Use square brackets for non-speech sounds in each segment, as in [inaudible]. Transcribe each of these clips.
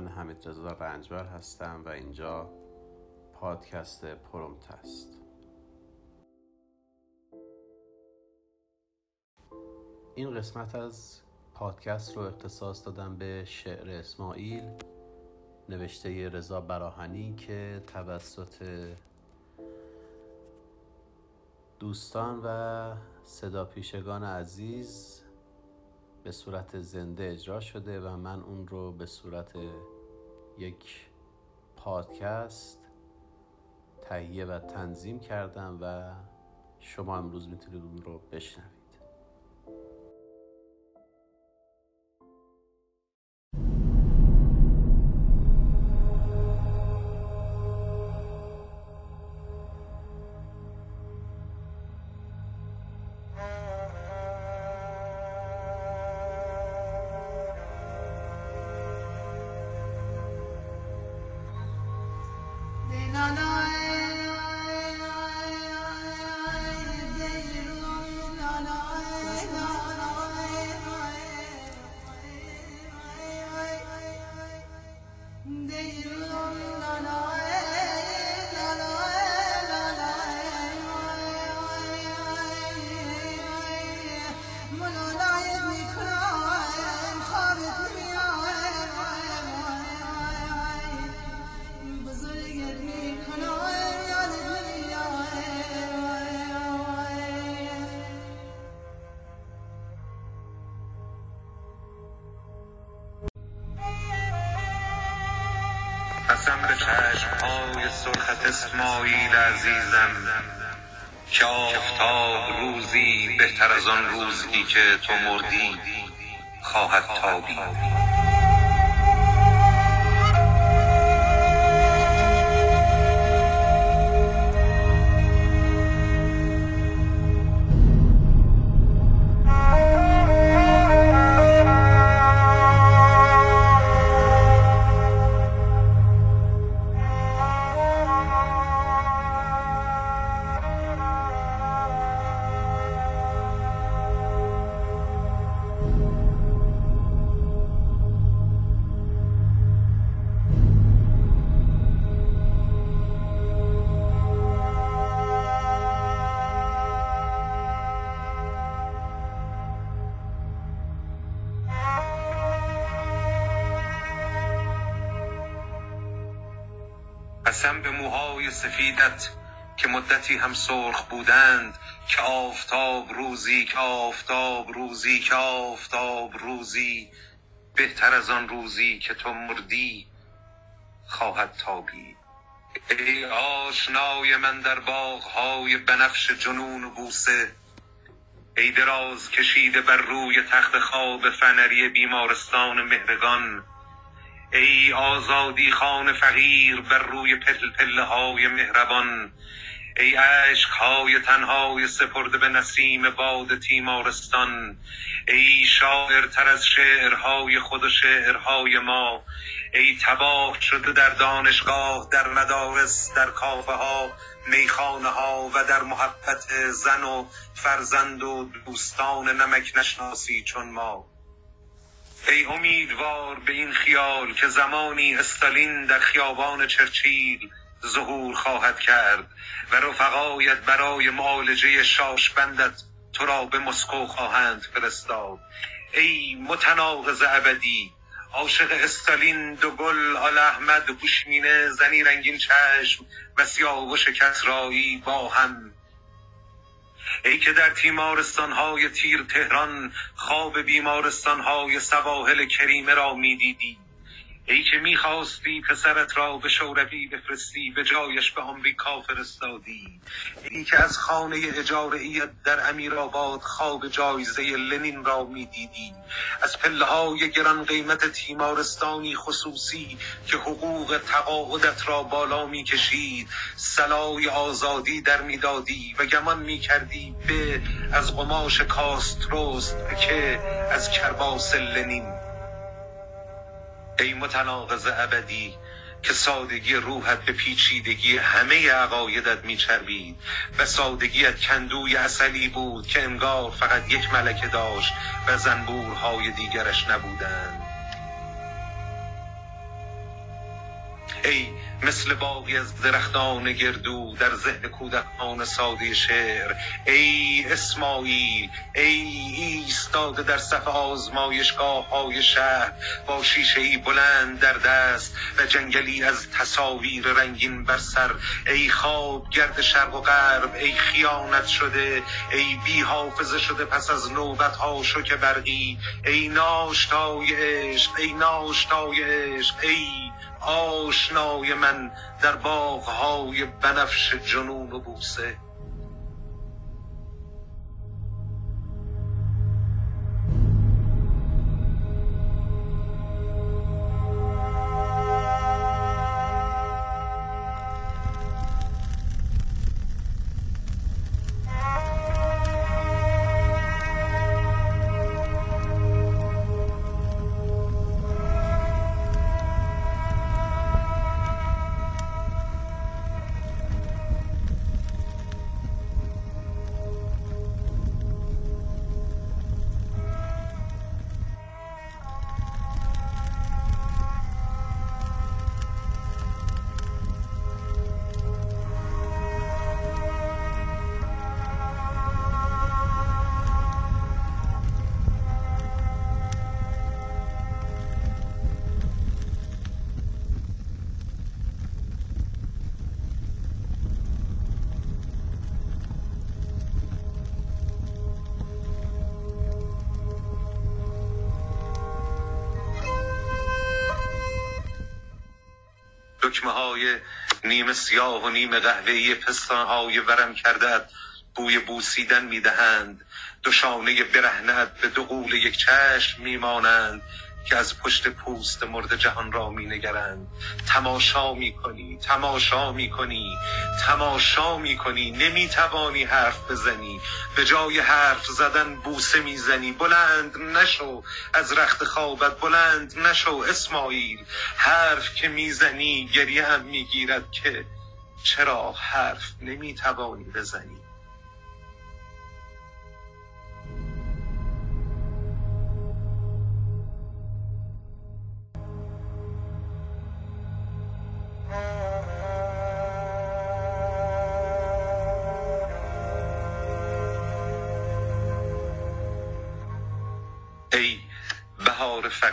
من حمید رضا رنجبر هستم و اینجا پادکست پرومت است. این قسمت از پادکست رو اختصاص دادم به شعر اسماعیل نوشته رضا براهنی که توسط دوستان و صدا پیشگان عزیز به صورت زنده اجرا شده و من اون رو به صورت یک پادکست تهیه و تنظیم کردم و شما امروز می‌تونید اون رو بشنوید. اسماعیل عزیزم که آفتاب روزی بهتر از آن روزی که تو مردی خواهد تابید. که مدتی هم سرخ بودند که آفتاب روزی که آفتاب روزی که آفتاب روزی بهتر از آن روزی که تو مردی خواهد تابید ای آشنای من در باغهای بنفش جنون و بوسه ای دراز کشیده بر روی تخت خواب فنری بیمارستان مهرگان ای آزادی خان فقیر بر روی پل پله های مهربان ای عشق های تنهای سپرده به نسیم باد تیمارستان ای شاعر تر از شعرهای خود و شعرهای ما ای تباه شده در دانشگاه در مدارس در کافه ها میخانه ها و در محبت زن و فرزند و دوستان نمک نشناسی چون ما. ای امیدوار به این خیال که زمانی استالین در خیابان چرچیل ظهور خواهد کرد و رفقایت برای معالجه شاشبندت تو را به مسکو خواهند فرستاد. ای متناقض ابدی عاشق استالین دو گل آل احمد هوشمینه زنی رنگین چشم و سیاوش کسرایی با هم. ای که در تیمارستان های تیر تهران خواب بیمارستان های سواحل کریمه را می‌دیدی. ای که می‌خواستی پسرت را به شوروی بفرستی به جایش به آمریکا فرستادی. ای که از خانه اجاره در امیرآباد خواب جایزه لنین را می‌دیدی. از پله های گران قیمت تیمارستانی خصوصی که حقوق تقاعدت را بالا می‌کشید سلای آزادی در می‌دادی و گمان می‌کردی به از قماش کاستروست که از کرباس لنین. ای متناقض ابدی که سادگی روحت به پیچیدگی همه عقایدت میچربید و سادگیت کندوی اصلی بود که انگار فقط یک ملکه داشت و زنبورهای دیگرش نبودند. ای مثل باقی از درختان گردو در ذهن کودکان ساده شعر. ای اسماعیل ای ایستاده در صف آزمایشگاه های شهر. با شیشه ای بلند در دست و جنگلی از تصاویر رنگین بر سر. ای خواب گرد شرق و غرب ای خیانت شده ای بی حافظه شده پس از نوبت ها شک برقی. ای ناشتای عشق ای ناشتای عشق ای آشنای من در باغهای بنفش جنون و بوسه. دکمه های نیمه سیاه و نیمه قهوه‌ای پستان های ورم کردت بوی بوسیدن می‌دهند. دو شانه برهنت به دو قول یک چشم میمانند. که از پشت پوست مرد جهان را می نگرند تماشا می کنی تماشا می کنی تماشا می کنی نمی توانی حرف بزنی. به جای حرف زدن بوسه می زنی بلند نشو. از رخت خوابت بلند نشو اسماعیل. حرف که می‌زنی گریه هم می‌گیرد که چرا حرف نمی توانی بزنی؟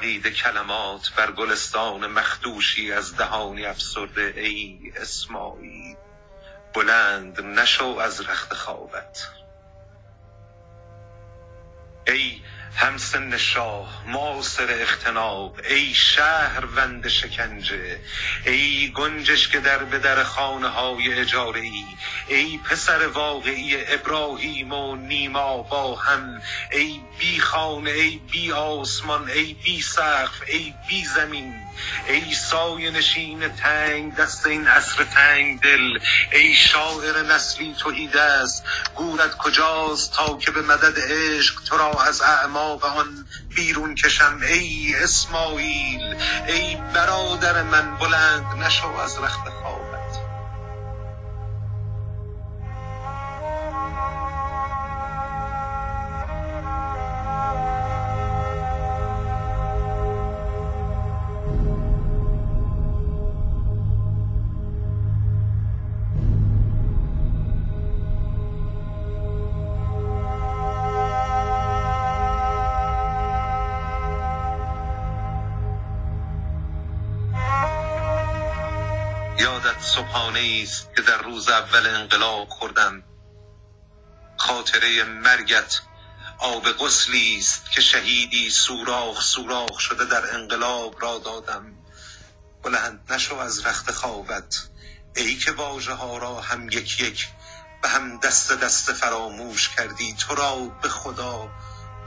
فقید کلمات بر گلستان مخدوشی از دهانی افسرده ای اسماعیل. بلند نشو از رخت خوابت. ای همسن شاه معاصر اختناب ای شهر وند شکنجه ای گنجش که در به در خانه های اجاره ای ای پسر واقعی ابراهیم و نیما با هم ای بی خانه ای بی آسمان ای بی سقف ای بی زمین. ای سایه نشین تنگ دست این عصر تنگ دل. ای شاعر نسلی توحید است گورت کجاست تا که به مدد عشق تو را از اعماق آن بیرون کشم. ای اسماعیل ای برادر من بلند نشو از رخت خوابت صبحانه است که در روز اول انقلاب خوردم. خاطره مرگت آب غسلی است که شهیدی سوراخ سوراخ شده در انقلاب را دادم. بلند نشو از رخت خوابت. ای که واژه ها را هم یک یک به هم دست دست فراموش کردی تو را به خدا.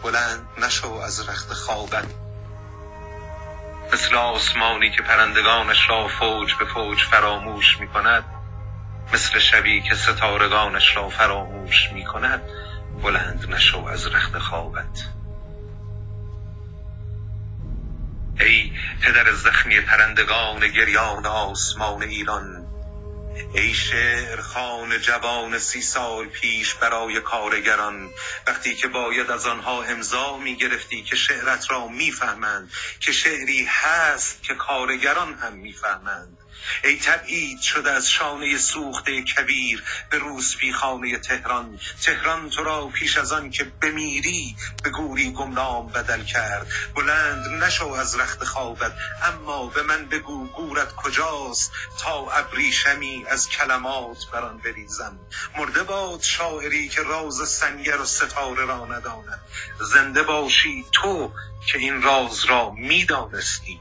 بلند نشو از رخت خوابت. مثل آسمانی که پرندگانش را فوج به فوج فراموش می کند مثل شبی که ستارگانش را فراموش می کند بلند نشو از رخت خوابت. ای پدر زخمی پرندگان گریان آسمان ایران ای شعر خان جوان سی سال پیش برای کارگران وقتی که باید از آنها امضا می گرفتی که شعرت را می‌فهمند که شعری هست که کارگران هم می‌فهمند. ای تبعید شده از شانه سوخته کبیر به روسپی خانه تهران. تهران تو را پیش از آن که بمیری به گوری گمنام بدل کرد. بلند نشو از رخت خوابت اما به من بگو گورت کجاست تا ابریشمی از کلمات بران بریزم. مرده باد شاعری که راز سنگر و ستاره را نداند. زنده باشی تو که این راز را می‌دانستی.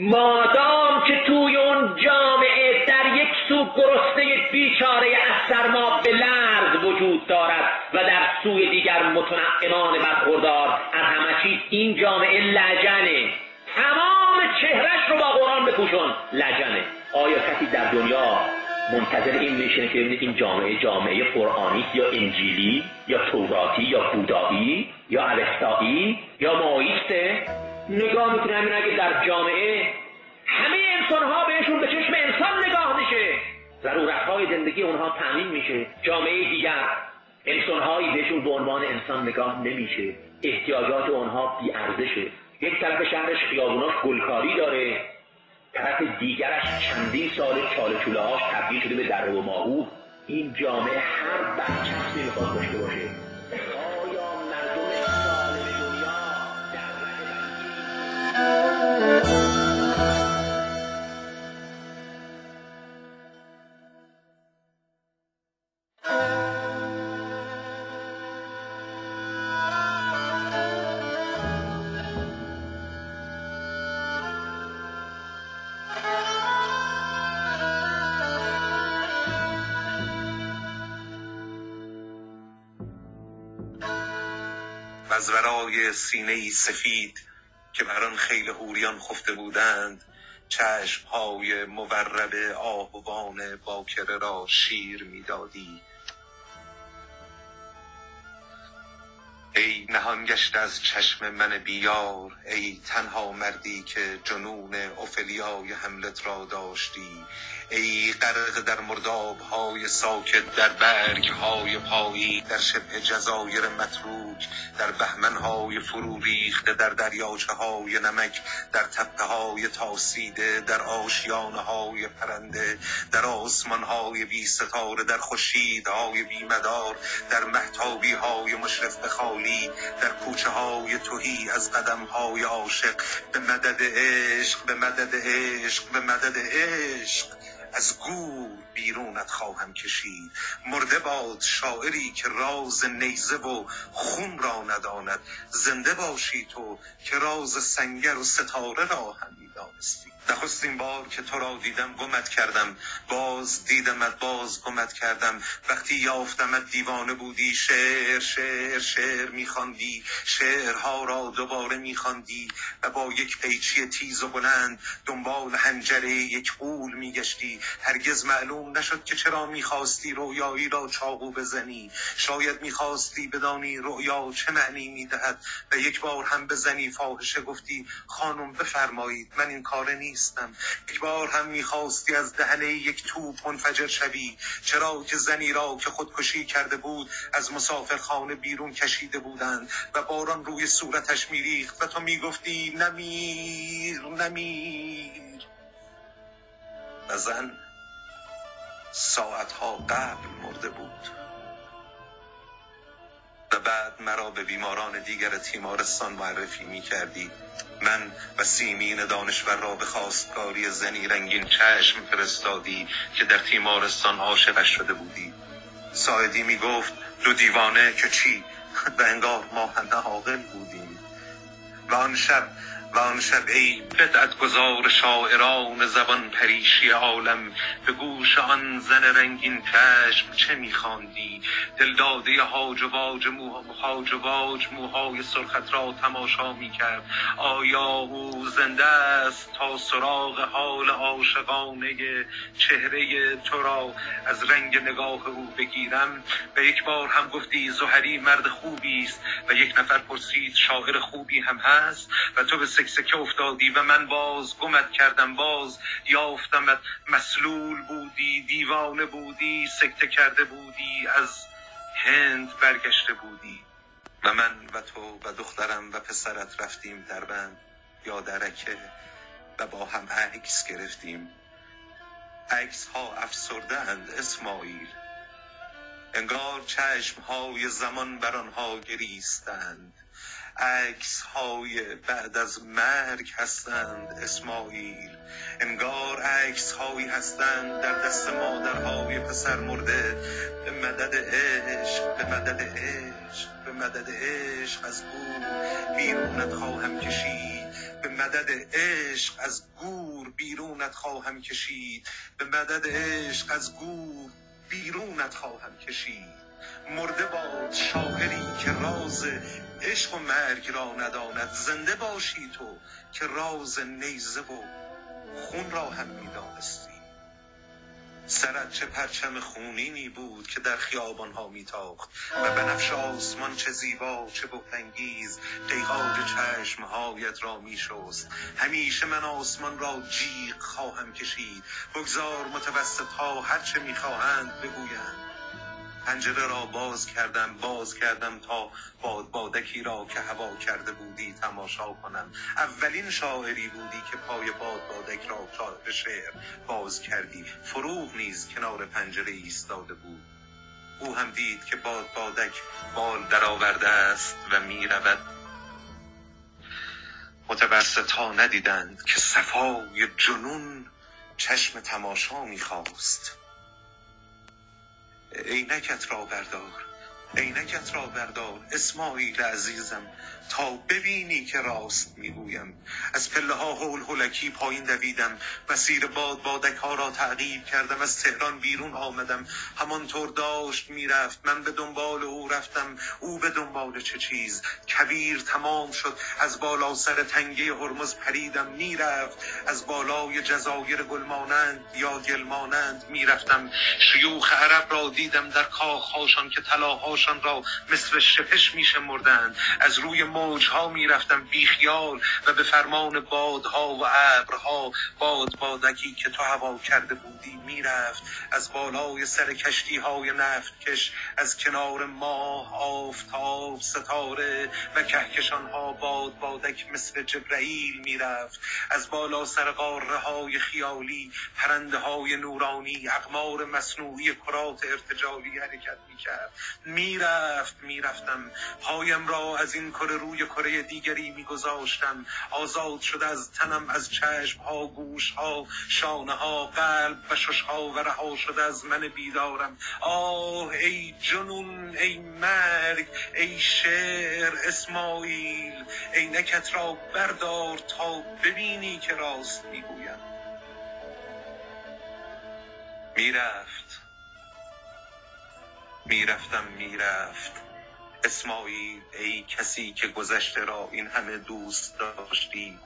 مادام که توی اون جامعه در یک سو گرسنه بیچاره از سرما به لرز وجود دارد و در سوی دیگر متنعمان برخوردار از همه چیز این جامعه لجنه. تمام چهرش رو با قرآن بپوشون. لجنه. آیا کسی در دنیا منتظر این میشه که این جامعه جامعه قرآنی یا انجیلی یا توراتی یا بودایی یا الستایی یا مایسته نگاه می‌کنه همین اگه در جامعه همه انسان ها بهشون به چشم انسان نگاه میشه. ضرورت های زندگی اونها تامین میشه. جامعه دیگر انسان هایی بهشون به عنوان انسان نگاه نمیشه. احتیاجات اونها بی ارزشه یک طرف شهرش خیابوناش گلکاری داره. طرف دیگرش چندین سال چاله چوله هاش تبدیل شده به دره و ماهو. این جامعه هر بچه می‌خواد داشته باشه. از ورای سینه سفید که بر آن خیل حوریان خفته بودند چشم های مورب آهوان باکره را شیر می‌دادی. ای نهان گشت از چشم من بیار ای تنها مردی که جنون اوفلیای حملت را داشتی. ای غرق در مرداب های ساکت در برگ های پایی در شبه جزایر متروک در بهمن های فرو ریخته در دریاچه های نمک در تپه های تاسیده در آشیانه های پرنده در آسمان های بی ستاره در خورشید های بی مدار در محتابی های مشرف خالی در کوچه های توهی از قدم های عاشق. به مدد عشق به مدد عشق به مدد عشق. از گور بیرونت خواهم کشید. مرده باد شاعری که راز نیزه و خون را نداند. زنده باشی تو که راز سنگر و ستاره را هم می‌دانستی نخستین بار که تو را دیدم گمت کردم. باز دیدمت باز گمت کردم. وقتی یافتمت دیوانه بودی شعر شعر شعر میخواندی. شعرها را دوباره میخواندی و با یک پیچی تیز و بلند دنبال هنجره یک قول میگشتی. هرگز معلوم نشد که چرا می‌خواستی رویایی را چاقو بزنی. شاید می‌خواستی بدانی رویا چه معنی می‌دهد. و یک بار هم بزنی فاحشه گفتی خانم بفرمایید من این کار نیست نیستم. یک بار هم می‌خواستی از دهنه یک توپ منفجر شوی. چرا که زنی را که خودکشی کرده بود از مسافرخانه بیرون کشیده بودند و باران روی صورتش میریخت و تو می‌گفتی نمیر نمیر. و زن ساعتها قبل مرده بود. و بعد مرا به بیماران دیگر تیمارستان معرفی می کردی من و سیمین دانشور را به خواستگاری زنی رنگین چشم فرستادی که در تیمارستان عاشقش شده بودی. ساعدی می گفت دو دیوانه که چی؟ [laughs] و انگار ما هم عاقل بودیم. و آن شب و آن شب ای بدعت گذار شاعران زبان پریشی عالم. به گوش آن زن رنگین چشم چه میخواندی؟ دلداده هاج و واج هاج و واج موهای سرخت را تماشا می‌کرد. آیا او زنده است تا سراغ حال عاشقانه چهره تو را از رنگ نگاه او بگیرم؟ و یک بار هم گفتی زهری مرد خوبی است و یک نفر پرسید شاعر خوبی هم هست و تو به سکسکه افتادی و من باز گمت کردم باز یافتمت. مسلول بودی دیوانه بودی سکته کرده بودی از هند برگشته بودی. و من و تو و دخترم و پسرت رفتیم در بند یا درکه و با هم عکس گرفتیم. عکس ها افسرده اند اسماعیل. انگار چشم های زمان بر آنها گریستند. عکس های بعد از مرگ هستند اسماعیل. انگار عکس هایی هستند در دست مادرهای پسر مرده. به مدد عشق به مدد عشق به مدد عشق از گور بیرونت خواهم کشید. به مدد عشق از گور بیرونت خواهم کشید. به مدد عشق از گور بیرونت خواهم کشید. مرده باد شاعری که راز عشق و مرگ را نداند. زنده باشی تو که راز نیزه و خون را هم می‌دانستی. سرت چه پرچم خونینی بود که در خیابان ها میتاخت و بنفش آسمان چه زیبا چه بهتانگیز قیقاج چشم هایت را میشست. همیشه من آسمان را جیغ خواهم کشید. بگذار متوسط ها هرچه می‌خواهند بگویند. پنجره را باز کردم باز کردم تا باد بادکی را که هوا کرده بودی تماشا کنم. اولین شاعری بودی که پای باد بادک را به شعر باز کردی. فروغ نیز کنار پنجره ایستاده بود. او هم دید که باد بادک بال درآورده است و می رود. متوسط ها ندیدند که صفای جنون چشم تماشا می‌خواست. عینکت را بردار. عینکت را بردار. اسماعیل عزیزم. تا ببینی که راست می‌گویم. از پله ها هول هولکی پایین دویدم. مسیر باد بادک ها را تعقیب کردم. از تهران بیرون آمدم. همانطور داشت می‌رفت. من به دنبال او رفتم. او به دنبال چه چیز؟ کبیر تمام شد. از بالا سر تنگه هرمز پریدم. می‌رفت. از بالای جزایر گلمانند یا گلمانند می‌رفتم. شیوخ عرب را دیدم در کاخهاشان که طلاهاشان را مثل شپش میشمردند. از روی موجها می‌رفتم بیخیال و به فرمان بادها و ابرها باد بادکی که تو هوا کرده بودی می‌رفت. از بالای سر کشتی های نفت کش از کنار ماه آفتاب ستاره و کهکشان ها باد بادک مثل جبرئیل می‌رفت. از بالا سر قاره های خیالی پرنده های نورانی اقمار مصنوعی کرات ارتجالی حرکت می‌کرد. می‌رفت می‌رفتم. پایم را از این کره روی کره دیگری میگذاشتم. آزاد شده از تنم از چشم ها گوش ها شانه ها قلب و شش ها و رها شده از من بیدارم. آه ای جنون ای مرگ ای شعر اسماعیل عینکت را بردار تا ببینی که راست می‌گویم. می‌رفت. می‌رفتم می‌رفت. اسماعیل ای کسی که گذشته را این همه دوست داشتی.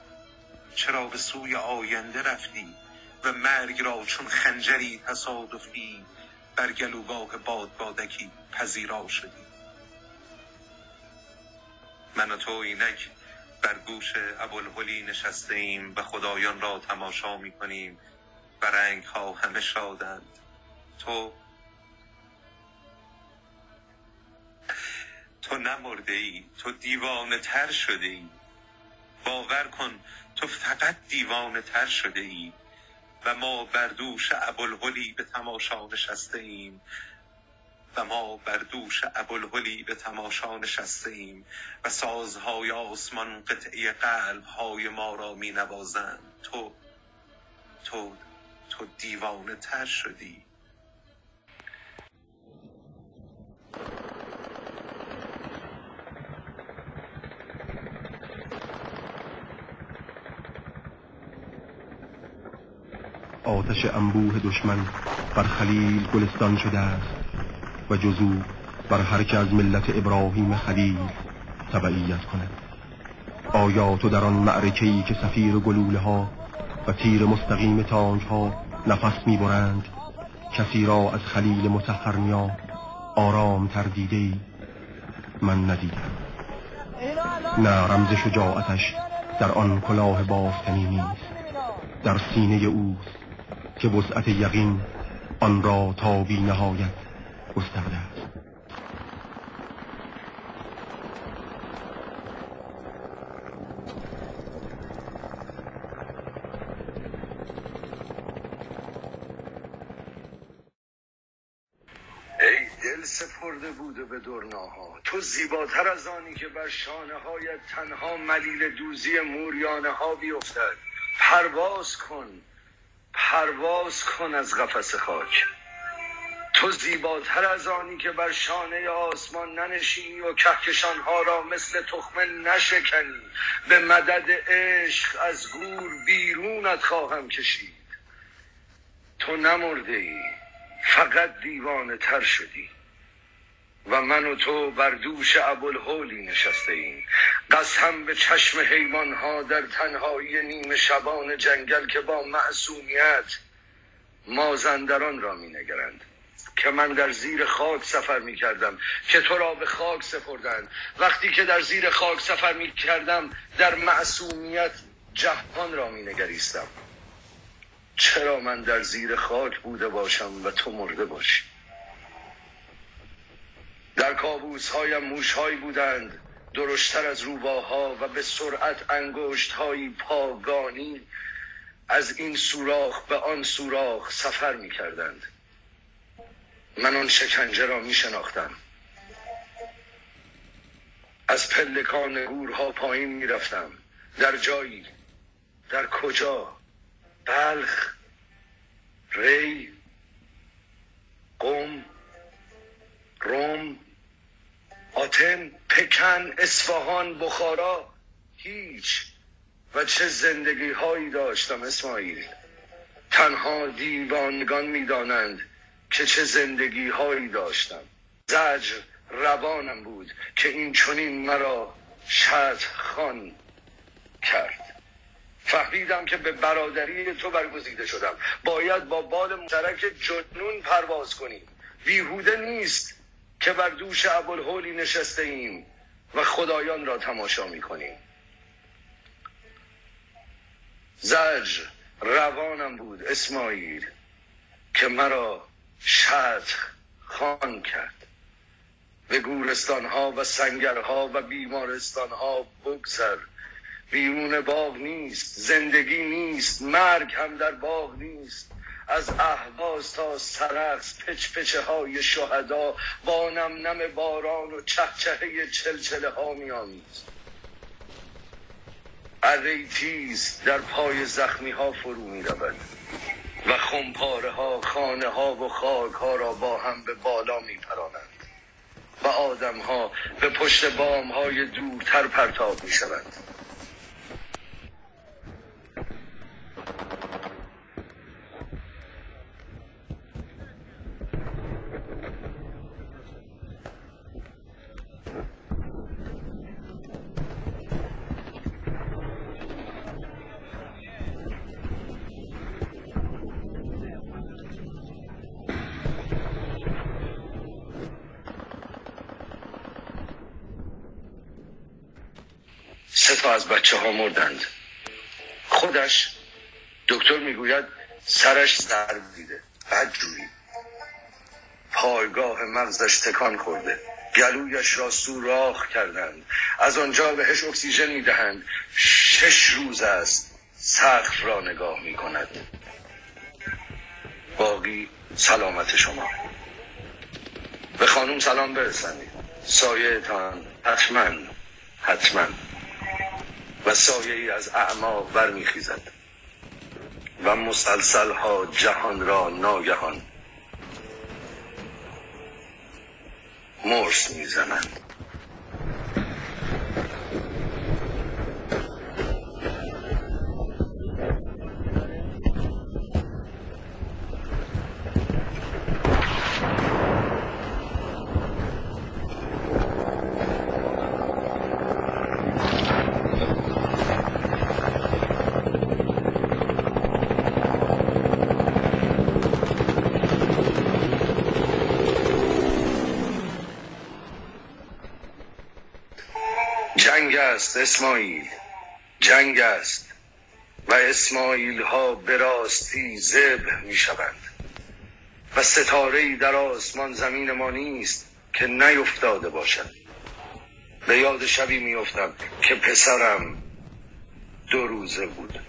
چرا به سوی آینده رفتی و مرگ را چون خنجری تصادفی بر گلوگاه باد بادکی پذیرا شدی؟ من و تو اینک بر گوش ابوالهلی نشسته ایم و خدایان را تماشا می کنیم و رنگ ها همه شادند. تو تو نمرده ای تو دیوانه تر شده ای. باور کن تو فقط دیوانه تر شده ای. و ما بر دوش ابوالهلی به تماشا نشسته ایم. و ما بر دوش ابوالهلی به تماشا نشسته ایم. و سازهای آسمان قطعه قلب های ما را می نوازند. تو تو تو دیوانه تر شدی. آتش انبوه دشمن بر خلیل گلستان شده است و جزو بر هر که از ملت ابراهیم خلیل تبعیت کند. آیا تو در آن معرکه‌ای که سفیر گلوله ها و تیر مستقیم تانک ها نفس می‌برند کسی را از خلیل متحرنیا آرام تردیده ای؟ من ندیدم. نه رمز شجاعتش در آن کلاه بافتنی نیست. در سینه اوست. که وسعت یقین آن را تا بی نهایت گسترده است. سپرده بوده به درناها تو زیباتر از آنی که بر شانه هایت تنها ملیل دوزی موریانه ها بیفتد. پرواز کن. پرواز کن از قفس خاک. تو زیباتر از آنی که بر شانه آسمان ننشینی و کهکشان ها را مثل تخمه نشکنی. به مدد عشق از گور بیرونت خواهم کشید. تو نمرده ای فقط دیوانه تر شدی. و من و تو بر دوش ابوالهولی نشسته ایم قسم به چشم حیوان ها در تنهایی نیمه شبان جنگل که با معصومیت مازندران را می نگرند که من در زیر خاک سفر می کردم که تو را به خاک سپردند. وقتی که در زیر خاک سفر می کردم در معصومیت جهان را می نگریستم چرا من در زیر خاک بوده باشم و تو مرده باشی؟ در کابوس هایم موش هایی بودند درشتر از روباها و به سرعت انگشت های پاگانی از این سوراخ به آن سوراخ سفر می کردند من آن شکنجه را می شناختم از پلکان گورها پایین می رفتم در جایی در کجا؟ بلخ ری قوم روم آتن پکن اصفهان بخارا هیچ. و چه زندگی هایی داشتم اسماعیل. تنها دیوانگان می‌دانند که چه زندگی هایی داشتم. زجر روانم بود که این چنین مرا شد خان کرد. فهمیدم که به برادری تو برگزیده شدم. باید با بال مشترک جنون پرواز کنیم بیهوده نیست. که بر دوش ابوالهولی نشسته ایم و خدایان را تماشا می کنیم زجر روانم بود اسماعیل که مرا شتخ خان کرد. به گورستان ها و سنگرها و بیمارستان ها بگذر. بیرون باغ نیست زندگی نیست مرگ هم در باغ نیست. از اهواز تا سرخص پچ پچه های شهدا با نم نم باران و چهچهه چلچله ها می آمیز اره تیز در پای زخمی ها فرو می رود و خمپاره ها خانه ها و خاک ها را با هم به بالا می پرانند و آدم ها به پشت بام های دورتر پرتاب می شوند سه تا از بچه ها مردند. خودش دکتر می‌گوید سرش ضرب دیده بدجوری پایگاه مغزش تکان خورده. گلویش را سوراخ کردند. از آنجا بهش اکسیژن می‌دهند. شش روز است سقف را نگاه می کند باقی سلامت شما. به خانم سلام برسانید. سایه تان حتما حتما. و سایه ای از اعماق برمیخیزد و مسلسل ها جهان را ناگهان مرس می‌زنند جنگ است اسماعیل. جنگ است و اسماعیل ها به راستی ذبح می شوند و ستاره در آسمان زمین ما نیست که نیفتاده باشد. به یاد شبی میافتم که پسرم دو روزه بود.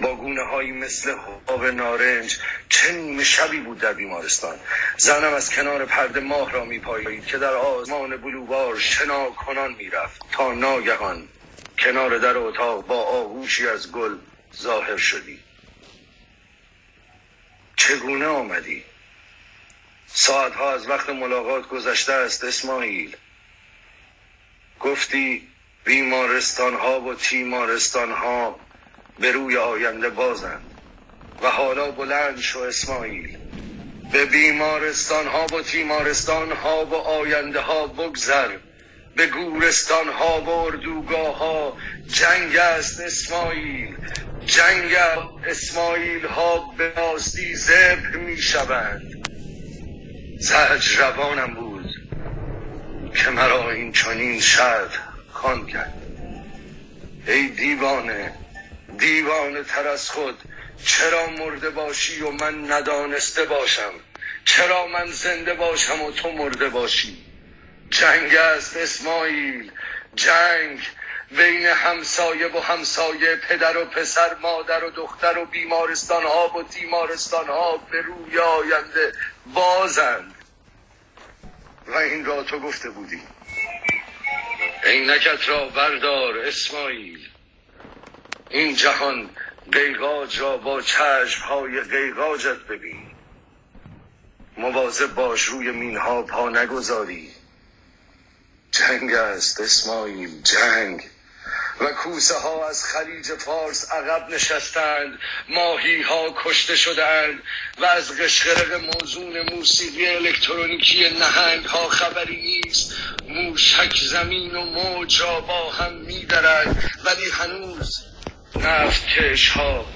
با گونه هایی مثل حباب نارنج چه نیمه شبی بود در بیمارستان. زنم از کنار پرده ماه را میپایید که در آزمان بلوبار شنا کنان می‌رفت تا ناگهان کنار در اتاق با آغوشی از گل ظاهر شدی. چگونه آمدی؟ ساعتها از وقت ملاقات گذشته است اسماعیل. گفتی بیمارستان ها و تیمارستان ها به روی آینده بازند و حالا بلند شو اسماعیل. به بیمارستان ها و تیمارستان ها و آینده ها بگذر. به گورستان ها و اردوگاه ها جنگ است اسماعیل. جنگ اسماعیل ها به راستی زبر می شوند زج روانم بود که مرا این چنین شد خان کرد. ای دیوانه دیوانه تر از خود چرا مرده باشی و من ندانسته باشم؟ چرا من زنده باشم و تو مرده باشی؟ جنگ است اسماعیل. جنگ بین همسایه و همسایه پدر و پسر مادر و دختر و بیمارستان ها و تیمارستان ها به روی آینده بازند. و این را تو گفته بودی. عینکت را بردار اسماعیل. این جهان قیقاج را با چشم های قیقاجت ببین. مواظب باش روی مینها پا نگذاری. جنگ است اسماعیل جنگ. و کوسه ها از خلیج فارس عقب نشستند ماهی ها کشته شدند و از قشقرق موزون موسیقی الکترونیکی نهنگ ها خبری نیست. موشک زمین و موج را با هم میدرد ولی هنوز نفت کش ها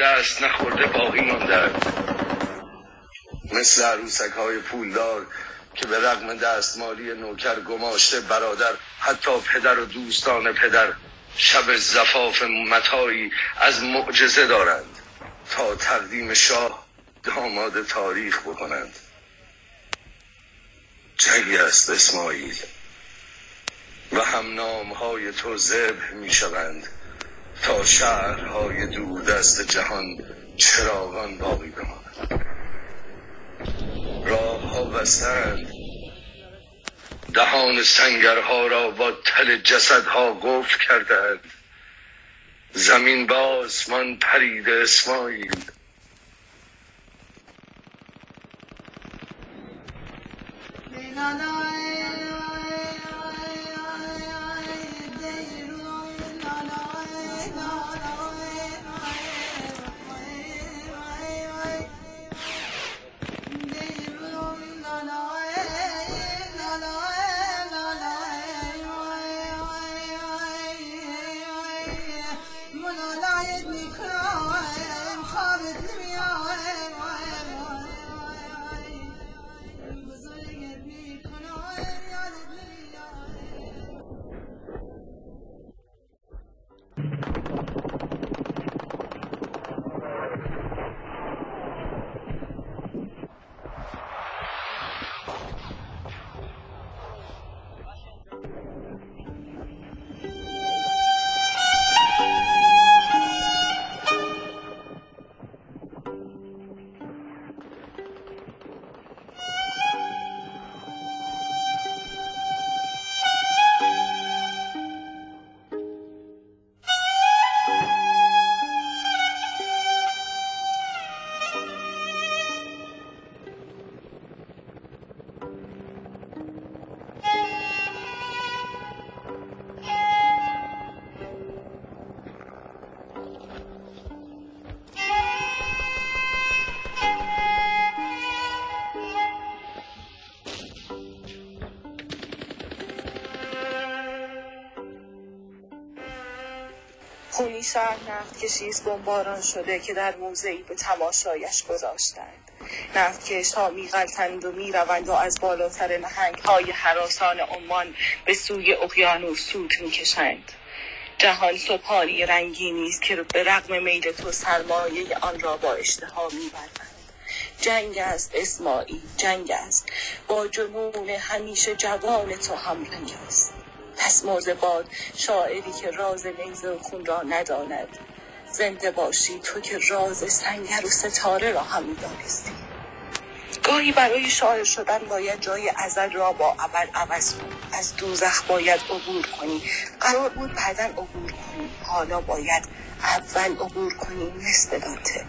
دست نخورده باقی ماندند. مثل عروسک های پولدار که به رغم دستمالی نوکر گماشته برادر حتی پدر و دوستان پدر شب زفاف متایی از معجزه دارند تا تقدیم شاه داماد تاریخ بکنند. جنگ است اسماعیل و هم نام های تو زبه می شوند تا شهرهای دست جهان چراغان باقی بماند راه ها بستند دهان سنگرها را با تل جسدها گفت کردند زمین با آسمان پرید اسماعیل. شهر نفت کشیز بمباران شده که در موضعی به تماشایش گذاشتند. نفت ها میغلطند و می‌روند و از بالاتر نهنگ های حراسان عمان به سوی اقیانوس سود می‌کشند. جهان صبحانی رنگی نیست که به رغم میل تو سرمایه آن را با اشتها می‌برند. جنگ است اسماعیل جنگ است. با جنون همیشه جوان تو هم رنگ است. پس مرده باد شاعری که راز نیز خون را نداند. زنده باشی تو که راز سنگر و ستاره را هم می‌دانستی. گاهی برای شاعر شدن باید جای ازل را با ابد عوض کنی از دوزخ باید عبور کنی. قرار بود بعدا عبور کنی. حالا باید اول عبور کنی. مثل دانته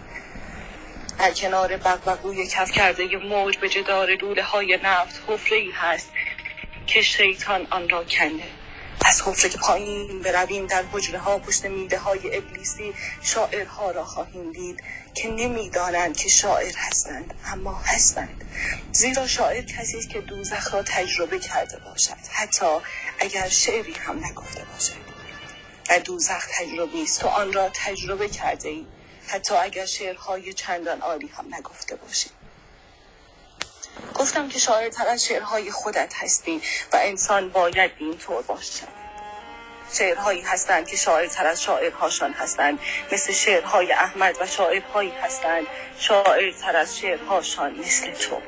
در کنار بقبقوی کف کرده موج به جدار لوله های نفت حفره ای هست که شیطان آن را کنده. از حفره که پایین برویم در حجره ها پشت میده های ابلیسی شاعرها را خواهیم دید که نمی‌دانند که شاعر هستند اما هستند. زیرا شاعر کسی است که دوزخ را تجربه کرده باشد حتی اگر شعری هم نگفته باشد. در دوزخ تجربی است تو آن را تجربه کرده ای حتی اگر شعرهای چندان عالی هم نگفته باشی. گفتم که شاعر تر از شعرهای خودت هستی و انسان باید اینطور باشد شعرهایی هستند که شاعر تر از شاعرهاشان هستند. مثل شعرهای احمد و شاعرهایی هستند. شاعر تر از شعرهاشان مثل تو.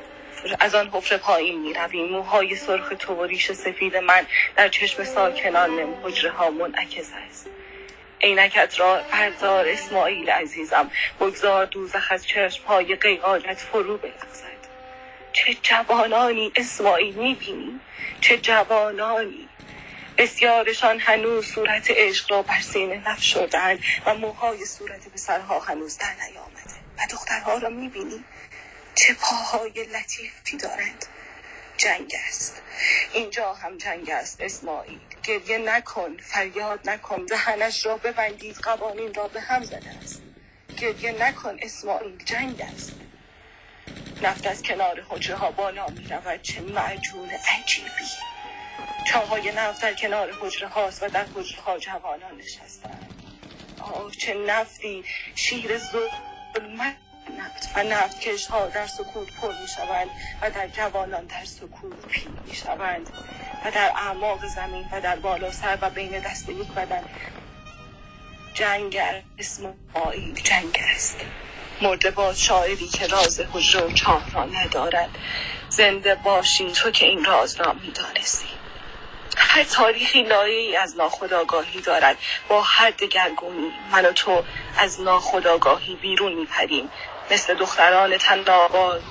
از آن حفره پایین می رویم موهای سرخ تو و ریش سفید من در چشم ساکنان حجره ها منعکس است. عینکت را بردار اسماعیل عزیزم. بگذار دوزخ از چشم های قیقالت فرو بلغزد. چه جوانانی اسماعیل می‌بینی؟ چه جوانانی؟ بسیارشان هنوز صورت عشق را بر سینه نفشردند و موهای صورت پسرها هنوز در نیامده. و دخترها را می‌بینی؟ چه پاهای لطیفی دارند. جنگ است. اینجا هم جنگ است اسماعیل. گریه نکن فریاد نکن. دهنش را ببندید قوانین را به هم زده است. گریه نکن اسماعیل. جنگ است. نفت از کنار حجره ها بالا می رود چه معجون عجیبی. چاهای نفت در کنار حجره هاست و در حجره ها جوانان نشستند. آه چه نفتی. شیر ظلمت نفت و نفت کش ها در سکوت پر می شوند و در جوانان در سکوت پیر می شوند و در اعماق زمین و در بالا سر و بین دست یک بدن. جنگ اسماعیل جنگ است. مرده باد شاعری که راز حجره و چاه را ندارد زنده باشی تو که این راز را می‌دانستی. هر تاریخی لایه ای از ناخداگاهی دارد. با هر دگرگونی من و تو از ناخداگاهی بیرون میپریم. مثل دختران تناباز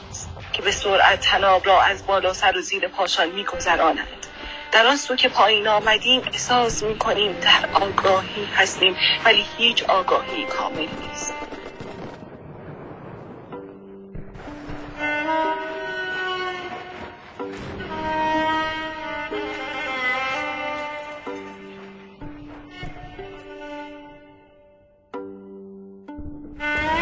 که به سرعت تناب را از بالا سر و زیر پاشان میگذرانند. در آن سو که پایین آمدیم احساس می‌کنیم در آگاهی هستیم ولی هیچ آگاهی کامل نیست. Ah!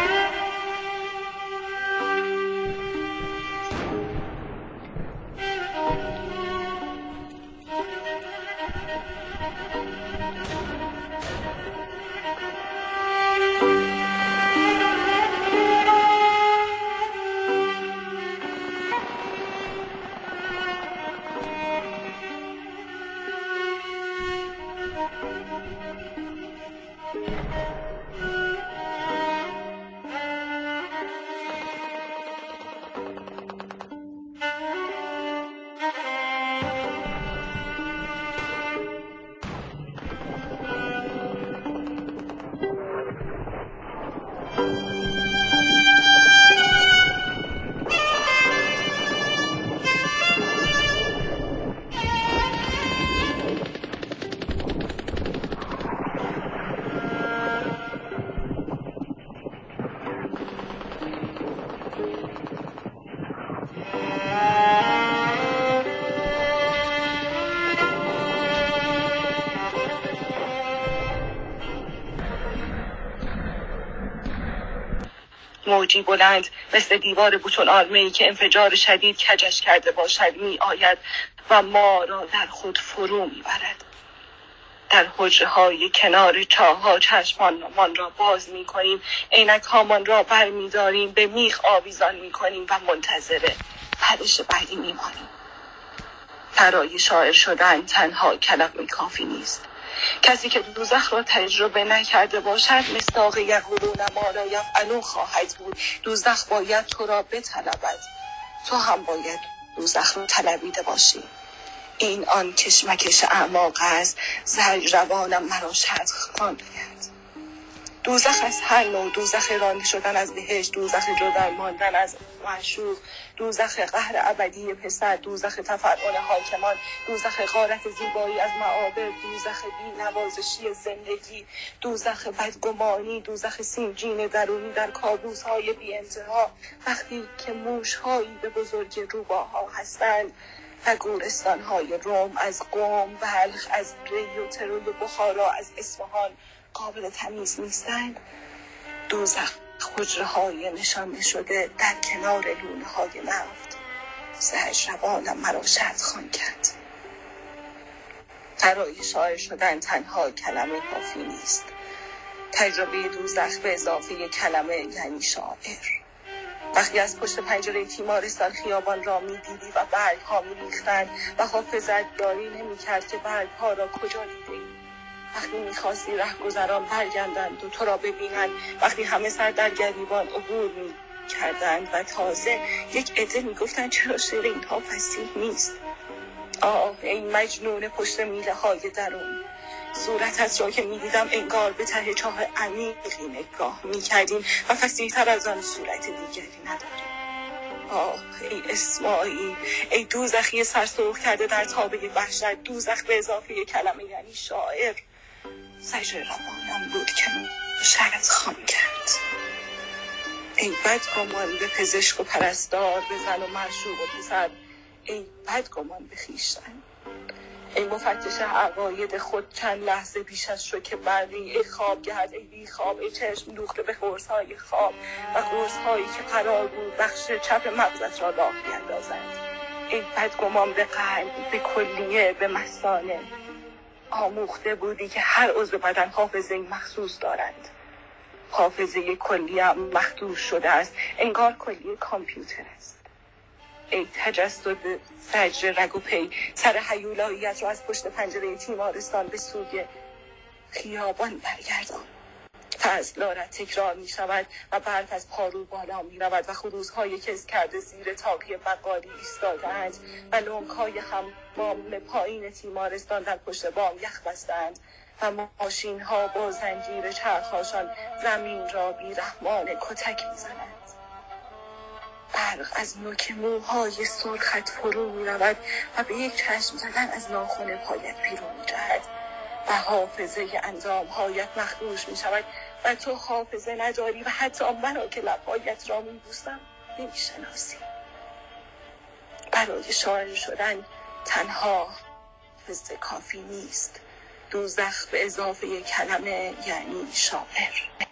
موجی بلند مثل دیوار بوتون آلمه ای که انفجار شدید کجش کرده باشد می آید و ما را در خود فرو می برد. در حجره های کنار چاه ها چشمانمان را باز می کنیم عینک هامان را بر می داریم به میخ آویزان می کنیم و منتظر پرش بعدی می مانیم. برای شاعر شدن تنها کلمه کافی نیست کسی که دوزخ را تجربه نکرده باشد مستاق یقولون ما را یفعلون خواهد بود. دوزخ باید تو را بطلبد. تو هم باید دوزخ را طلبیده باشی. این آن کشمکش اعماق است. زهر روانم مرا شد خواند دوزخ از هر نوع دوزخ رانده شدن از بهشت دوزخ جدا ماندن از معشوق. دوزخ قهر ابدی پسر دوزخ تفرعن حاکمان دوزخ غارت زیبایی از معابر دوزخ بی نوازشی زندگی دوزخ بدگمانی دوزخ سینجین درونی در کابوس های بی انتها وقتی که موش هایی به بزرگی روباها هستند و گورستان های روم از قوم بلخ از ری و ترول و بخارا از اصفهان قابل تمیز نیستند. دوزخ خجره های نشانده شده در کنار لونه های نفت زهج روانم مرا شرط خان کرد. برای شاعر شدن تنها کلمه کافی نیست. تجربه دوزخ به اضافه کلمه یعنی شاعر. وقتی از پشت پنجره تیمارستان خیابان را می‌دیدی و برگ ها میریختند و حافظت داری نمی‌کرد که برگ ها را کجا دیده وقتی می‌خواستی رهگذران برگردند و تو را ببینند وقتی همه سر در گریبان عبور می کردند و تازه یک عده می‌گفتند چرا شعر اینها فسیح نیست. آه ای مجنون پشت میله های درون. صورتت را که می‌دیدم انگار به ته چاه عمیقی نگاه می‌کردیم و فسیحتر از آن صورت دیگری نداریم. آه ای اسماعیل ای دوزخی سرسرخ کرده در تابه وحشت دوزخ به اضافه کلمه یعنی شاعر. سجر روانم بود که شرط خام کرد. ای بد گمان به پزشک و پرستار به زن و معشوق و پسر ای بد گمان به خیشتن. ای مفتش عقاید خود چند لحظه پیش از شو که برقی ای خواب گرد ای بی خواب ای چشم دوخته به قرص های خواب و قرص هایی که قرار بود بخش چپ مغزت را راه بیندازند ای بد گمان به قلب به کلیه به مسانه آموخته بودی که هر عضو بدن حافظه مخصوص دارند. حافظه کلی هم شده است. انگار کلیه کامپیوتر است. ای تجسد فجر رگ و پی سر حیولاییت را از پشت پنجره تیمارستان به سوی خیابان برگردان. فضلارت تکرار می شود و برف از پارو بالا می رود و خروزهای کس کرده زیر تاقی بقالی ایستادهاند و لنگ های حمام پایین تیمارستان در پشت بام یخ بستند و ماشین ها با زنجیر چرخهاشان زمین را بی رحمان کتک می زنند. برق از نوک موهای سرخت فرو می رود و به یک چشم زدن از ناخن پایت بیرون می جهد و حافظه اندام هایت مخدوش می شود و تو حافظه نداری و حتی مرا که لبهایت را می بوسم نمی شناسی برای شاعر شدن تنها حافظه کافی نیست. دوزخ به اضافه کلمه یعنی شاعر.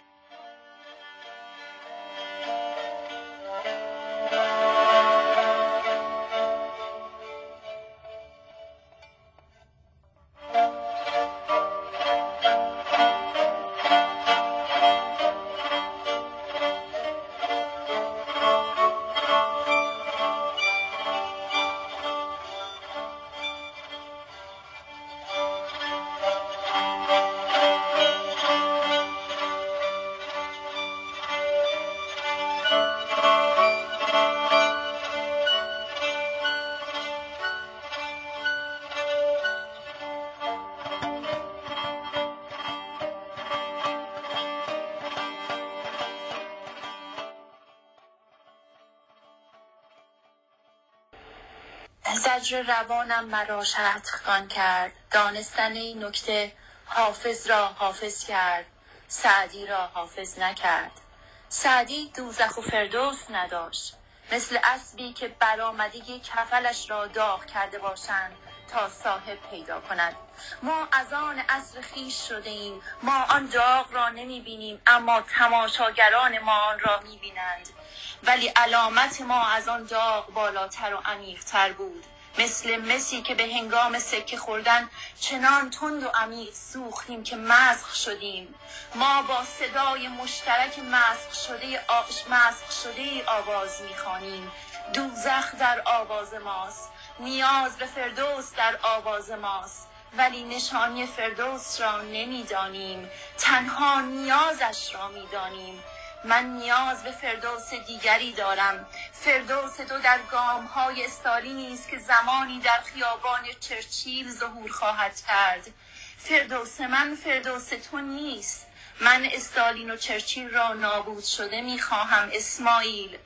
روانم مرا شرطخوان کرد. دانستن این نکته حافظ را حافظ کرد. سعدی را حافظ نکرد. سعدی دوزخ و فردوس نداشت. مثل اسبی که برآمدگی کفلش را داغ کرده باشند تا صاحب پیدا کند. ما از آن اصر خیش شده ایم ما آن داغ را نمی بینیم اما تماشاگران ما آن را می بینند ولی علامت ما از آن داغ بالاتر و عمیقتر بود. مثل مسی که به هنگام سکه خوردن چنان تند و عمیق سوختیم که مسخ شدیم. ما با صدای مشترک مسخ شده مسخ شده آواز می‌خوانیم. دوزخ در آواز ماست. نیاز به فردوس در آواز ماست. ولی نشانی فردوس را نمی‌دانیم. تنها نیازش را می‌دانیم. من نیاز به فردوس دیگری دارم. فردوس تو در گام های استالینی است که زمانی در خیابان چرچیل ظهور خواهد کرد. فردوس من فردوس تو نیست. من استالین و چرچیل را نابود شده می‌خواهم اسماعیل.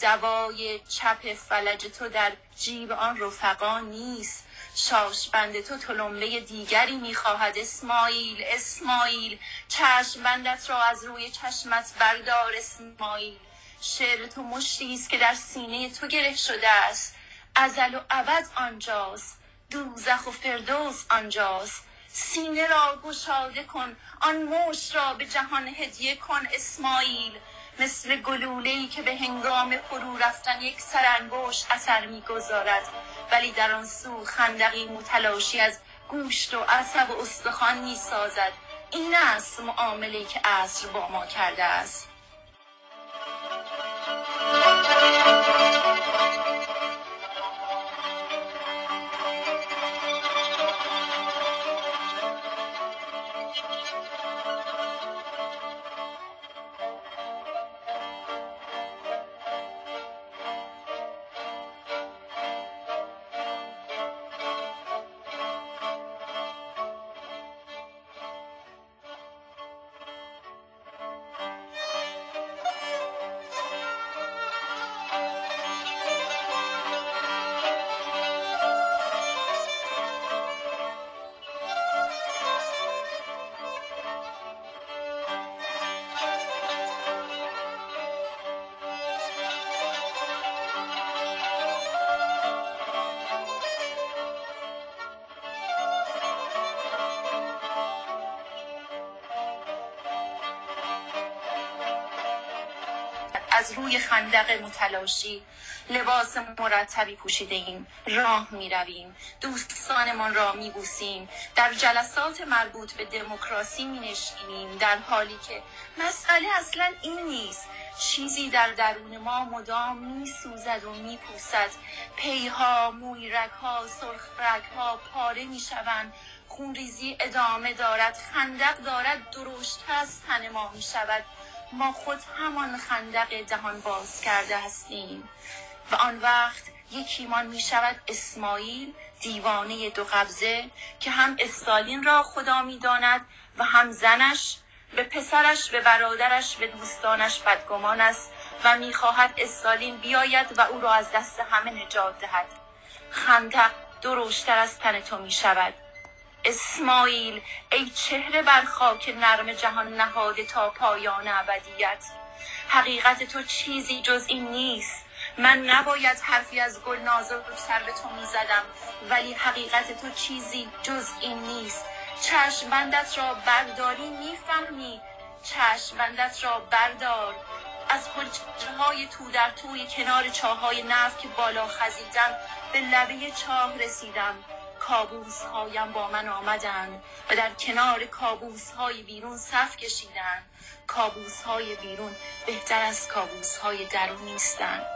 دوای چپ فلج تو در جیب آن رفقا نیست. شاش بند تو تلمبه دیگری می‌خواهد. اسماعیل اسماعیل چشم بندت را از روی چشمت بردار اسماعیل. شعر تو مشتی است که در سینه تو گره شده است. ازل و ابد آنجاست. دوزخ و فردوس آنجاست. سینه را گشاده کن آن مشت را به جهان هدیه کن اسماعیل. مثل گلوله‌ای که به هنگام فرو رفتن یک سرانگشت اثر می‌گذارد. ولی در آن سو خندقی متلاشی از گوشت و عصب و استخوان می‌سازد. این است معامله که عصر با ما کرده است. خندق متلاشی لباس مرتبی پوشیده ایم راه می رویم دوستانمان را می بوسیم در جلسات مربوط به دموکراسی می نشینیم در حالی که مسئله اصلا این نیست. چیزی در درون ما مدام می سوزد و می پوسد پیها، مویرک ها، سرخ ها پاره می شوند خونریزی ادامه دارد خندق دارد درشت از تن ما می شود ما خود همان خندق دهان باز کرده هستیم و آن وقت یکیمان می شود اسماعیل دیوانه دو قبضه که هم استالین را خدا می داند و هم زنش به پسرش به برادرش به دوستانش بدگمان است و می‌خواهد استالین بیاید و او را از دست همه نجات دهد. خندق دروشتر از تن تو می شود. اسماعیل ای چهره بر خاک نرم جهان نهاده تا پایان ابدیت. حقیقت تو چیزی جز این نیست. من نباید حرفی از گل سر به تو می‌زدم ولی حقیقت تو چیزی جز این نیست. چشم بندت را برداری می‌فهمی؟ چشم بندت را بردار. از پلچه های تو در توی کنار چاهای نفت که بالا خزیدن به لبه چاه رسیدم. کابوس هایم با من آمدند و در کنار کابوس های بیرون صف کشیدند کابوس های بیرون بهتر از کابوس های درون نیستند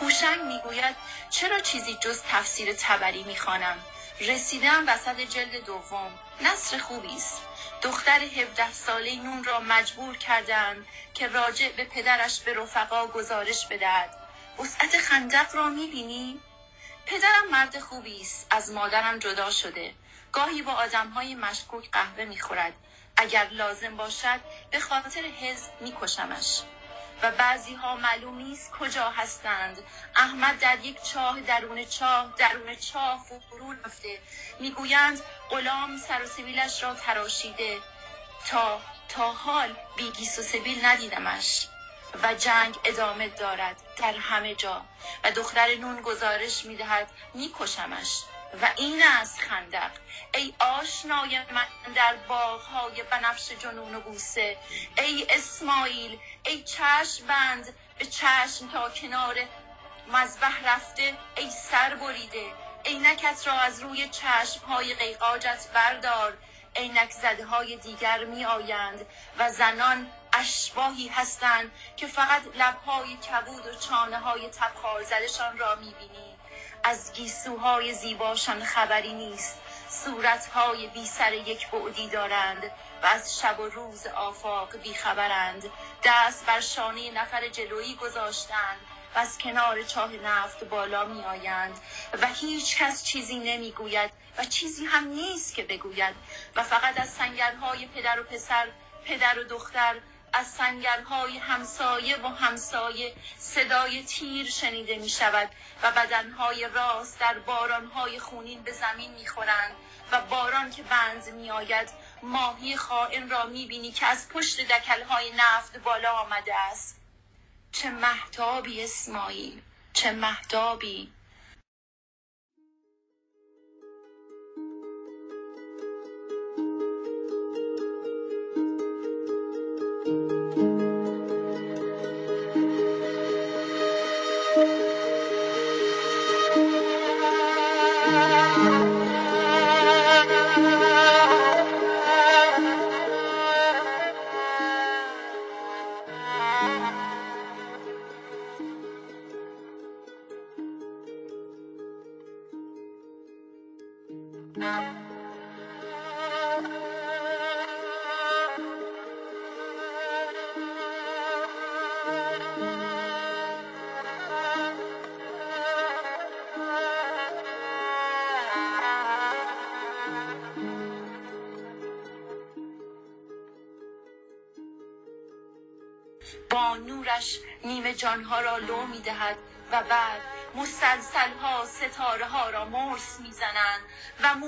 هوشنگ می‌گوید چرا چیزی جز تفسیر تبری می‌خوانم؟ رسیدم وسط جلد دوم. نصر خوبی است. دختر 17 ساله نون را مجبور کردند که راجع به پدرش به رفقا گزارش بدهد. وسعت خندق را می‌بینی؟ پدرم مرد خوبی است. از مادرم جدا شده. گاهی با آدمهای مشکوک قهوه می‌خورد. اگر لازم باشد به خاطر حزب میکشمش. و بعضی ها معلوم نیست کجا هستند. احمد در یک چاه درون چاه درون چاه فرو رفته. می‌گویند غلام سر و سبیلش را تراشیده. تا تا حال بیگیس و سبیل ندیدمش. و جنگ ادامه دارد. در همه جا و دختر نون گزارش می‌دهد میکشمش و این از خندق. ای آشنای من در باغهای بنفش جنون و بوسه ای اسماعیل ای چشم بند به چشم تا کنار مذبح رفته ای سر بریده. عینکت را از روی چشم های قیقاجت بردار. عینک زده های دیگر می آیند و زنان اشباهی هستند که فقط لبهای کبود و چانه های تبخار زدشان را می بینی. از گیسوهای زیباشان خبری نیست. صورتهای بی سر یک بعدی دارند و از شب و روز آفاق بی خبرند. دست بر شانه نفر جلویی گذاشتند و از کنار چاه نفت بالا می آیند و هیچ کس چیزی نمی گوید و چیزی هم نیست که بگوید. و فقط از سنگرهای پدر و پسر پدر و دختر از سنگرهای همسایه و همسایه صدای تیر شنیده می شود و بدنهای راست در بارانهای خونین به زمین می خورند و باران که بند می آید ماهی خائن را می بینی که از پشت دکلهای نفت بالا آمده است. چه محتابی اسماعیل چه محتابی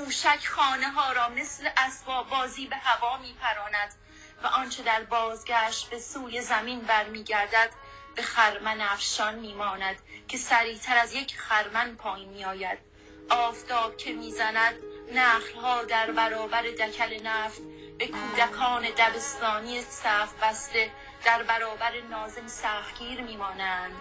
موشک خانه ها را مثل اسباب بازی به هوا می پراند و آنچه در بازگشت به سوی زمین برمیگردد به خرمن افشان میماند که سریعتر از یک خرمن پایین می آید آفتاب که می‌زند نخلها در برابر دکل نفت به کودکان دبستانی صف بسته در برابر نازم سختگیر میمانند.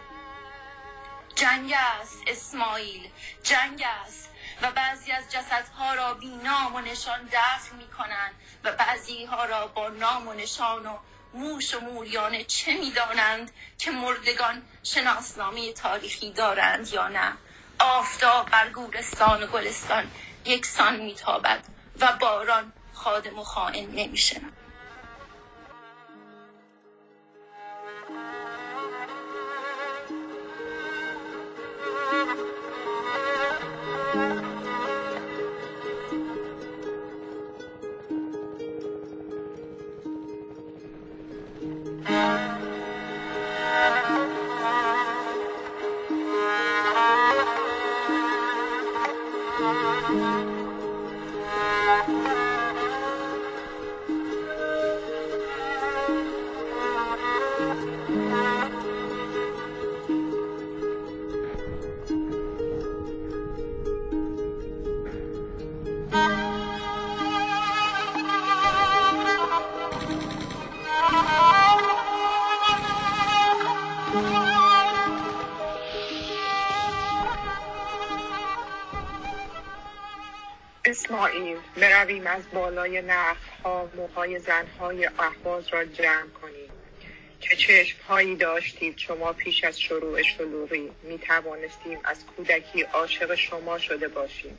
جنگ است اسماعیل جنگ است. و بعضی از جسدها را بی نام و نشان دفن می کنند و بعضی ها را با نام و نشان و موش و موریانه چه می‌دانند که مردگان شناسنامه تاریخی دارند یا نه؟ آفتاب بر گورستان و گلستان یکسان میتابد و باران خادم و خائن نمیشنم از بالای نخلها موهای زنهای احواز را جمع کنیم که چشمهایی داشتید شما پیش از شروع شلوغی؟ می توانستیم از کودکی عاشق شما شده باشیم.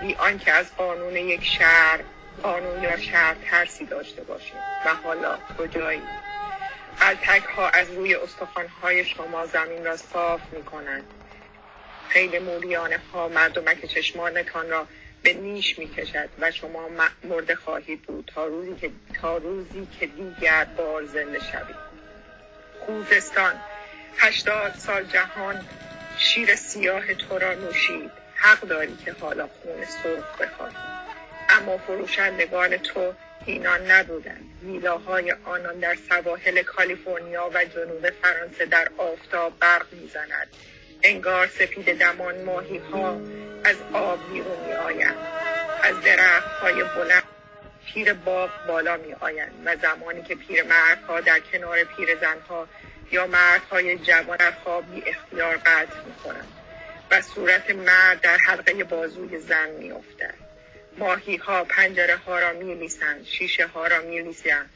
بی آنکه از قانون یک شهر قانون یا شهر ترسی داشته باشیم. و حالا کجایی؟ قلتک ها از روی استخوانهای شما زمین را صاف می کنند خیلی موریانه ها مردمک چشمانتان را به نیش می کشد و شما مرده خواهید بود تا روزی که, تا روزی که دیگر بار زنده شوید. خوزستان هشتاد سال جهان شیر سیاه تو را نوشید. حق داری که حالا خون سرخ بخواهی اما فروشندگان تو اینان نبودند. ویلاهای آنان در سواحل کالیفرنیا و جنوب فرانسه در آفتاب برق می‌زند. انگار سپید دمان ماهی ها از آب بیرون می آیند از درخت های بلند پیر باغ بالا می آیند و زمانی که پیر مردها در کنار پیر زنها یا مردهای جوان در بی اختیار قطع می کنند و صورت مرد در حلقه بازوی زن می افتد. ماهی ها پنجره ها را می لیسند شیشه ها را می لیسند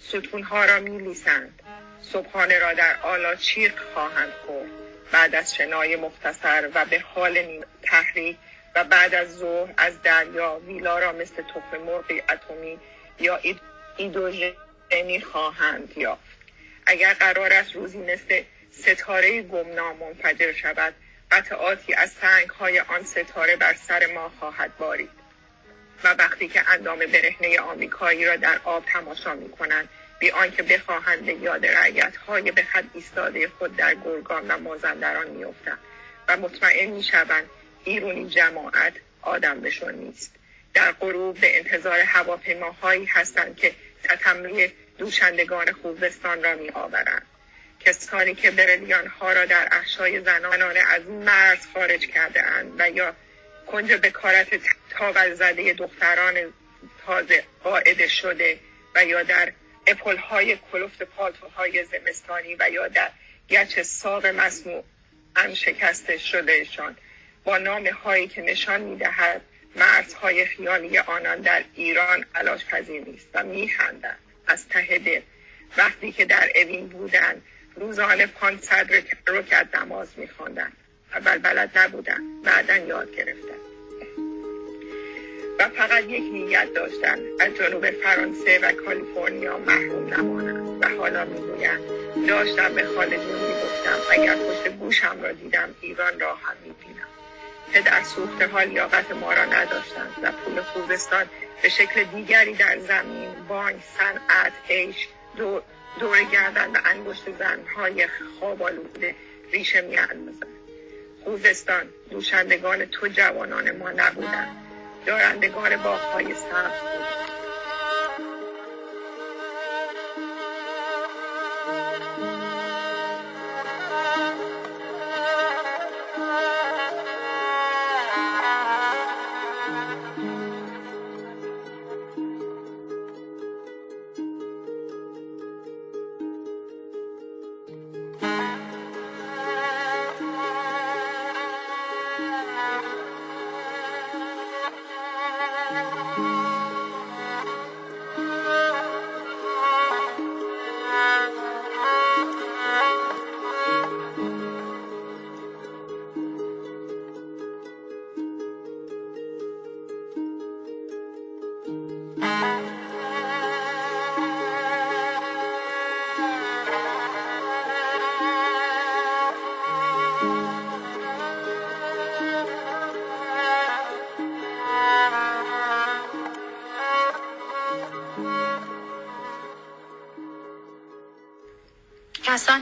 ستون ها را می لیسند صبحانه را در آلا چیق خواهند خورد. بعد از شنای مختصر و به حال تحریک و بعد از ظهر از دریا ویلا را مثل تخم مرغی اتمی یا اید- ایدروژنی خواهند یافت. اگر قرار است روزی مثل ستاره گمنام منفجر شود قطعاتی از سنگ های آن ستاره بر سر ما خواهد بارید. و وقتی که اندام برهنه آمریکایی را در آب تماشا می کنند بی آنکه بخواهند به یاد رعیت های به خط ایستاده خود در گرگان و مازندران میافتند و مطمئن می‌شوند ایرونی جماعت آدم بشون نیست در غروب به انتظار هواپیماهایی هستند که تتمری دوشندگان خوزستان را می آورند. کسانی که برلیان ها را در احشای زنانانه از مرز خارج کرده اند و یا کنج بکارت تاول زده دختران تازه قاعده شده و یا در اپل های کلفت پالتوهای زمستانی و یا در گچ ساق مسموع هم شکسته شدهشان. با نام هایی که نشان می‌دهد مرزهای خیالی آنان در ایران علاج پذیر نیست و میخندند. از ته دل وقتی که در اوین بودند روزانه پانصد رکت نماز میخواندند اول بلد نبودن بعدا یاد گرفتن و فقط یک نیت داشتن. از جنوب فرانسه و کالیفرنیا محروم نمانند. و حالا می‌گویند داشتم به خالدون می‌گفتم اگر پشت گوشم را دیدم ایران را هم می‌بینم. پدر سوخته ها لیاقت ما را نداشتند و پول خوزستان به شکل دیگری در زمین بانک صنعت عیش دور, گردن و انگشت زنهای خواب آلوده ریشه می خوزستان دوشندگان تو جوانان ما نبودند. دارندگان باغهای سبز بودند کسانی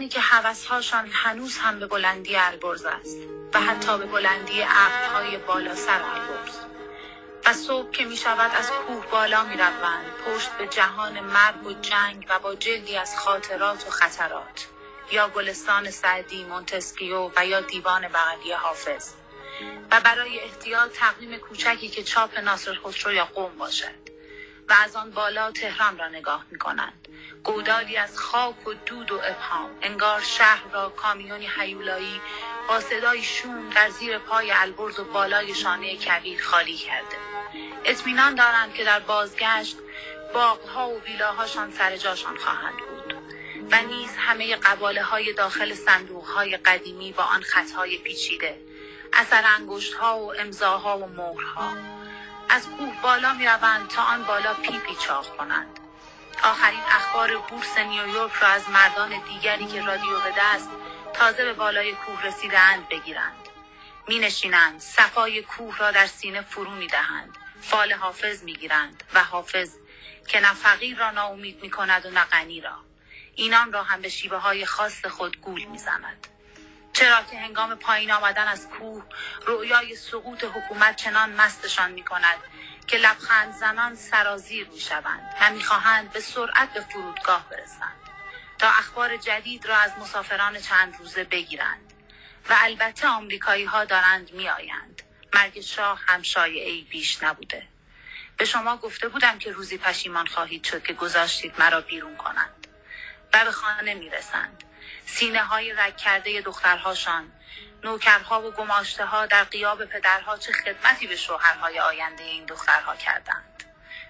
که حوثهاشان هنوز هم به بلندی البرز است و حتی به بلندی عقلهای بالا سر البرز. و صبح که می شود از کوه بالا می روند پشت به جهان مرگ و جنگ و با جلدی از خاطرات و خطرات. یا گلستان سعدی مونتسکیو و یا دیوان بغلی حافظ. و برای احتیاط تقویم کوچکی که چاپ ناصر خسرو یا قوم باشد. و از آن بالا تهران را نگاه می کنند. گودالی از خاک و دود و ابهام. انگار شهر را کامیونی هیولایی با صدای شوم در زیر پای البرز و بالای شانه کبیر خالی کرده. اطمینان دارند که در بازگشت باغها و ویلاهاشان سر جاشان خواهند بود و نیز همه قباله های داخل صندوق های قدیمی با آن خطهای پیچیده اثر انگشت ها و امضاها و مهرها. از کوه بالا می روند تا آن بالا پیپی چاق کنند. آخرین اخبار بورس نیویورک را از مردان دیگری که رادیو به دست تازه به بالای کوه رسیدند بگیرند می نشینند صفای کوه را در سینه فرو می دهند فال حافظ می گیرند و حافظ که نه فقیر را ناامید می کند و نه غنی را اینان را هم به شیوه های خاص خود گول می زند. چرا که هنگام پایین آمدن از کوه رویای سقوط حکومت چنان مستشان می کند که لبخند زنان سرازیر می شوند و می خواهند به سرعت به فرودگاه برسند تا اخبار جدید را از مسافران چند روزه بگیرند و البته آمریکایی ها دارند می آیند. مرگ شاه هم شایعه بیش نبوده. به شما گفته بودم که روزی پشیمان خواهید شد که گذاشتید مرا بیرون کنند. و به خانه می رسند سینه های رک کرده دخترهاشان نوکرها و گماشته ها در قیاب پدرها چه خدمتی به شوهرهای آینده این دخترها کردند؟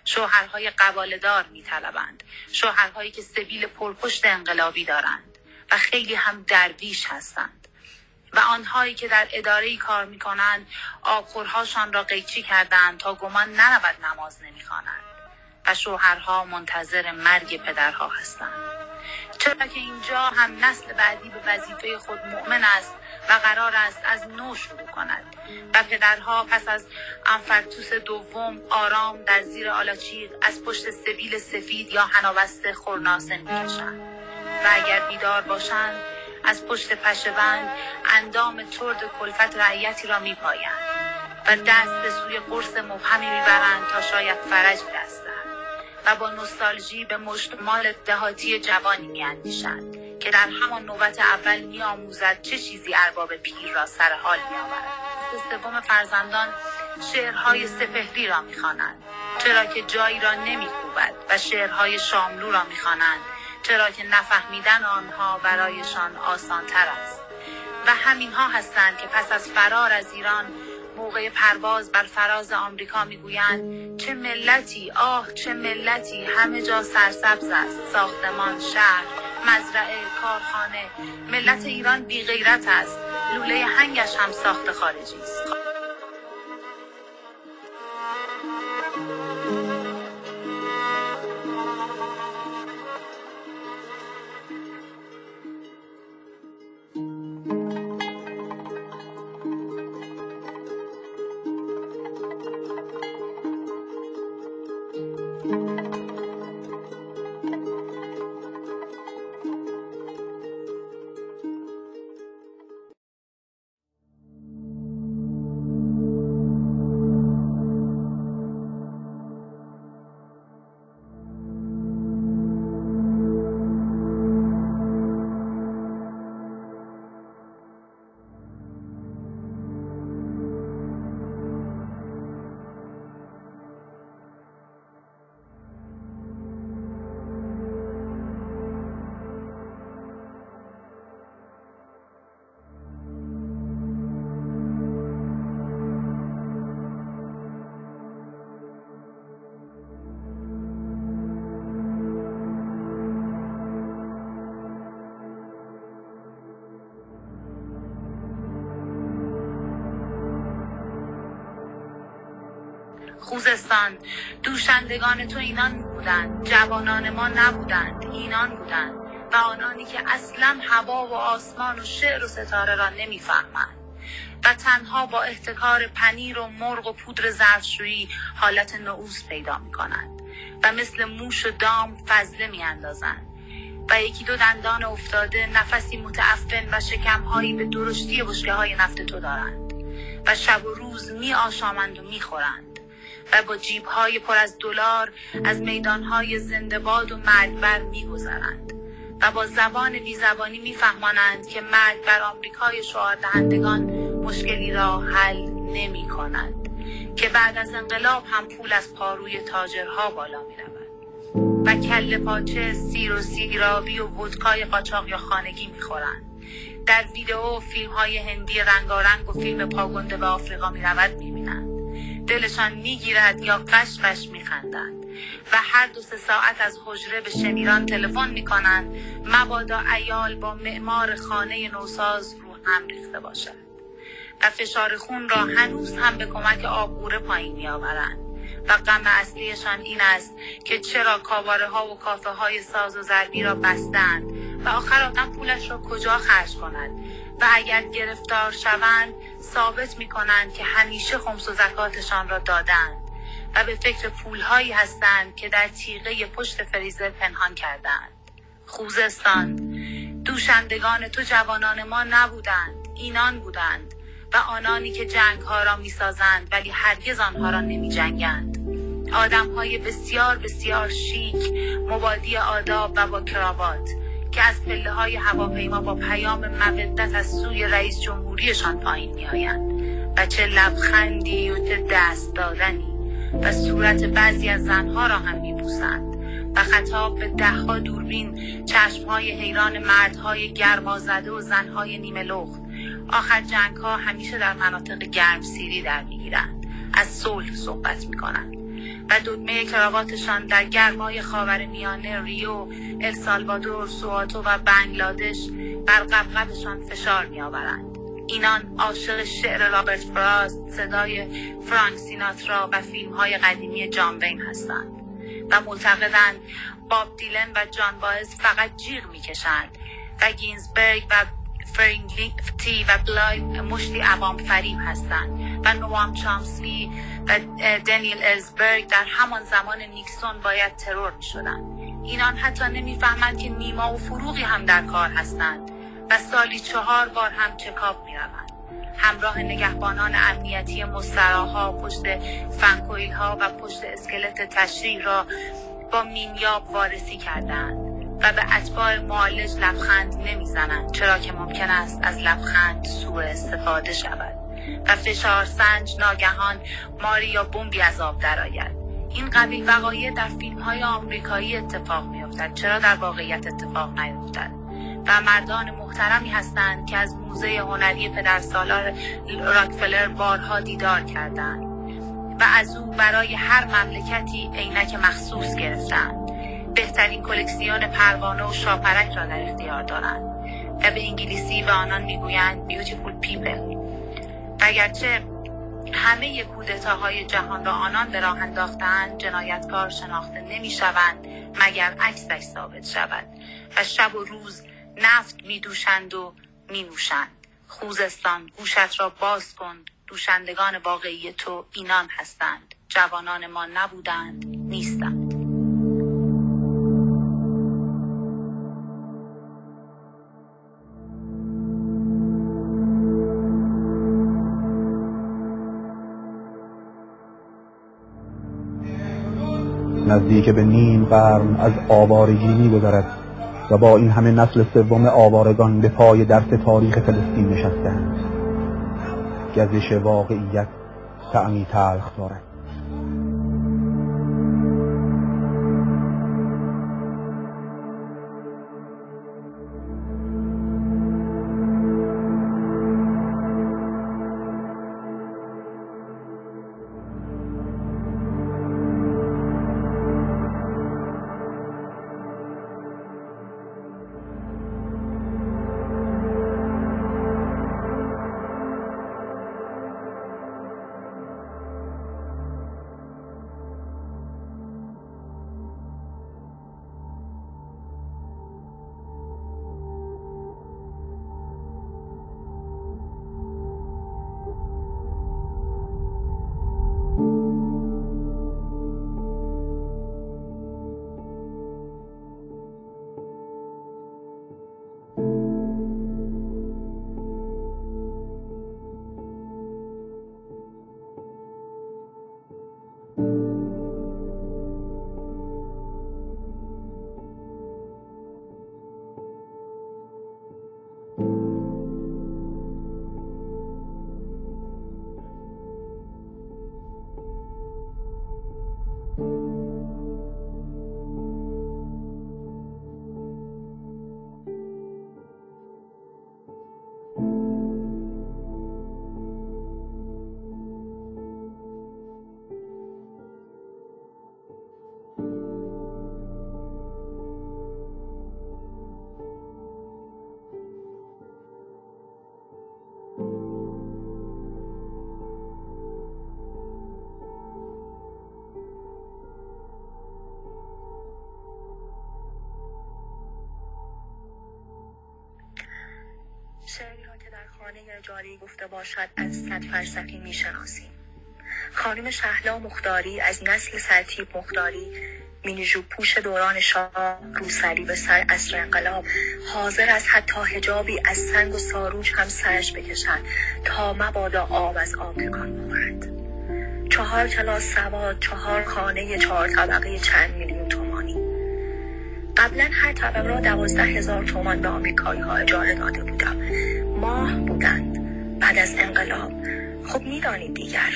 شوهرهای قبالدار می طلبند شوهرهایی که سبیل پرپشت انقلابی دارند و خیلی هم درویش هستند. و آنهایی که در اداره کار می کنند آبخورهاشان را قیچی کردند تا گمان نرود نماز نمی خوانند و شوهرها منتظر مرگ پدرها هستند. چرا که اینجا هم نسل بعدی به وظیفه خود مؤمن است و قرار است از نو شروع کند. و پدرها پس از انفرتوس دوم آرام در زیر آلاچیق از پشت سبیل سفید یا هنابست خورناسه می‌کشند. و اگر بیدار باشند از پشت پشهبند اندام ترد کلفت رعیتی را میپایند و دست به سوی قرص مبهمی می‌برند تا شاید فرج دست و با نوستالژی به مشتمال دهاتی جوانی میاندیشند. که در همان نوبت اول میآموزد چه چیزی ارباب پیر را سر حال میآورد. سوم فرزندان شعرهای سپهری را می‌خوانند چرا که جایی را نمیکوبد و شعرهای شاملو را می‌خوانند چرا که نفهمیدن آنها برایشان آسانتر است. و همین ها هستند که پس از فرار از ایران موقع پرواز بر فراز آمریکا می‌گویند چه ملتی آه چه ملتی همه جا سرسبز است. ساختمان شهر مزرعه کارخانه ملت ایران بی غیرت است. لوله هنگش هم ساخت خارجی است. خوزستان دوشندگان تو اینان بودند. جوانان ما نبودند. اینان بودند. و آنانی که اصلا هوا و آسمان و شعر و ستاره را نمی‌فهمند. و تنها با احتکار پنیر و مرغ و پودر زردشویی حالت نعوس پیدا می کنند و مثل موش و دام فضله می اندازند و یکی دو دندان افتاده نفسی متعفن و شکمهایی به درشتی بشکه های نفت تو دارند. و شب و روز می آشامند و می خورند و با های پر از دلار از میدانهای زندهباد و مرگبر میگذرند و با زبان بیزبانی میفهمانند که مرگ بر آمریکای شعار دهندگان مشکلی را حل نمی کند که بعد از انقلاب هم پول از پاروی تاجرها بالا می رود و کل پاچه سیر و سیرابی و ودکای قاچاق یا خانگی می خورند. در ویدئو و فیلم های هندی رنگارنگ و فیلم پاگنده به آفریقا می رود می بینند. دلشان می‌گیرد یا قش قش میخندند و هر دو سه ساعت از حجره به شمیران تلفن می‌کنند مبادا ایال با معمار خانه نوساز رو هم ریخته باشد و فشار خون را هنوز هم به کمک آبگوره پایین میآورند. و غم اصلیشان این است که چرا کاباره ها و کافه های ساز و ضربی را بستند و آخر آدم پولش را کجا خرج کند؟ و اگر گرفتار شوند ثابت می کنند که همیشه خمس و زکاتشان را دادند و به فکر پولهایی هستند که در تیغه پشت فریزر پنهان کردند. خوزستان دوشندگان تو جوانان ما نبودند اینان بودند و آنانی که جنگ ها را می سازند ولی هرگز آنها را نمی جنگند آدم های بسیار بسیار شیک مبادی آداب و با کراوات. که از پله های هواپیما با پیام مودت از سوی رئیس جمهوریشان پایین می آیند و چه لبخندی و چه دست دادنی و صورت بعضی از زنها را هم می بوسند و خطاب به دهها دوربین چشمهای حیران مردهای گرمازده و زنهای نیمه لخت. آخر جنگ ها همیشه در مناطق گرم سیری در می‌گیرند. از صلح صحبت می کنند و دکمه کراواتشان در گرمای خاور میانه ریو، السالوادور، سووتو و بنگلادش بر غبغبشان فشار میآورند. اینان عاشق شعر رابرت فراست، صدای فرانک سیناترا و فیلم های قدیمی جان وین هستند و معتقدند باب دیلن و جون بائز فقط جیغ می‌کشند و گینزبرگ و فرلینگتی و بلای مشتی عوام فریب هستند و نوام چامسکی و دنیل ازبرگ در همان زمان نیکسون باید ترور می شدن. اینان حتی نمی‌فهمند که نیما و فروغی هم در کار هستند و سالی چهار بار هم چکاب می روند. همراه نگهبانان امنیتی مستراها پشت فنکویل ها و پشت اسکلت تشریح را با مینیاب وارسی کردند و به اتباع معالج لبخند نمی‌زنند چرا که ممکن است از لبخند سوء استفاده شود و فشار سنج ناگهان ماری یا بمبی از آب درآید. این قبیل وقایع در فیلم های آمریکایی اتفاق میافتد چرا در واقعیت اتفاق نیفتد؟ و مردان محترمی هستند که از موزه هنری پدرسالار راکفلر بارها دیدار کردند و از او برای هر مملکتی عینک مخصوص گرفتند. بهترین کلکسیون پروانه و شاپرک را در اختیار دارند. و به انگلیسی به آنان می‌گویند people. و اگرچه همه کودتاهای جهان را آنان به راه انداختند جنایتکار شناخته نمی‌شوند مگر عکسش ثابت شود. و شب و روز نفت می دوشند و می نوشند خوزستان گوشت را باز کن دوشندگان واقعی تو اینان هستند. جوانان ما نبودند نیستند. نزدیک به نیم قرن از آوارگی میگذرد و با این همه نسل سوم آوارگان به پای درس تاریخ فلسطین نشستند گزش واقعیت تعمی تلخ دارد. اجاری گفته باشد از صد فرسخی می‌شناسیم. خانم شهلا مختاری از نسل سرتیب مختاری مینیجو پوش دوران شاه روسری به سر اصر انقلاب حاضر از حتی هجابی از سنگ و ساروج هم سرش بکشد تا مبادا آب از آب تکان بخورد چهار کلاس سواد چهار خانه چهار طبقه چند میلیون تومانی. قبلا هر طبقه را دوازده هزار تومان به آمریکایی ها اجاره داده بودم. ماه بودند از انقلاب. خب می‌دانید دیگر.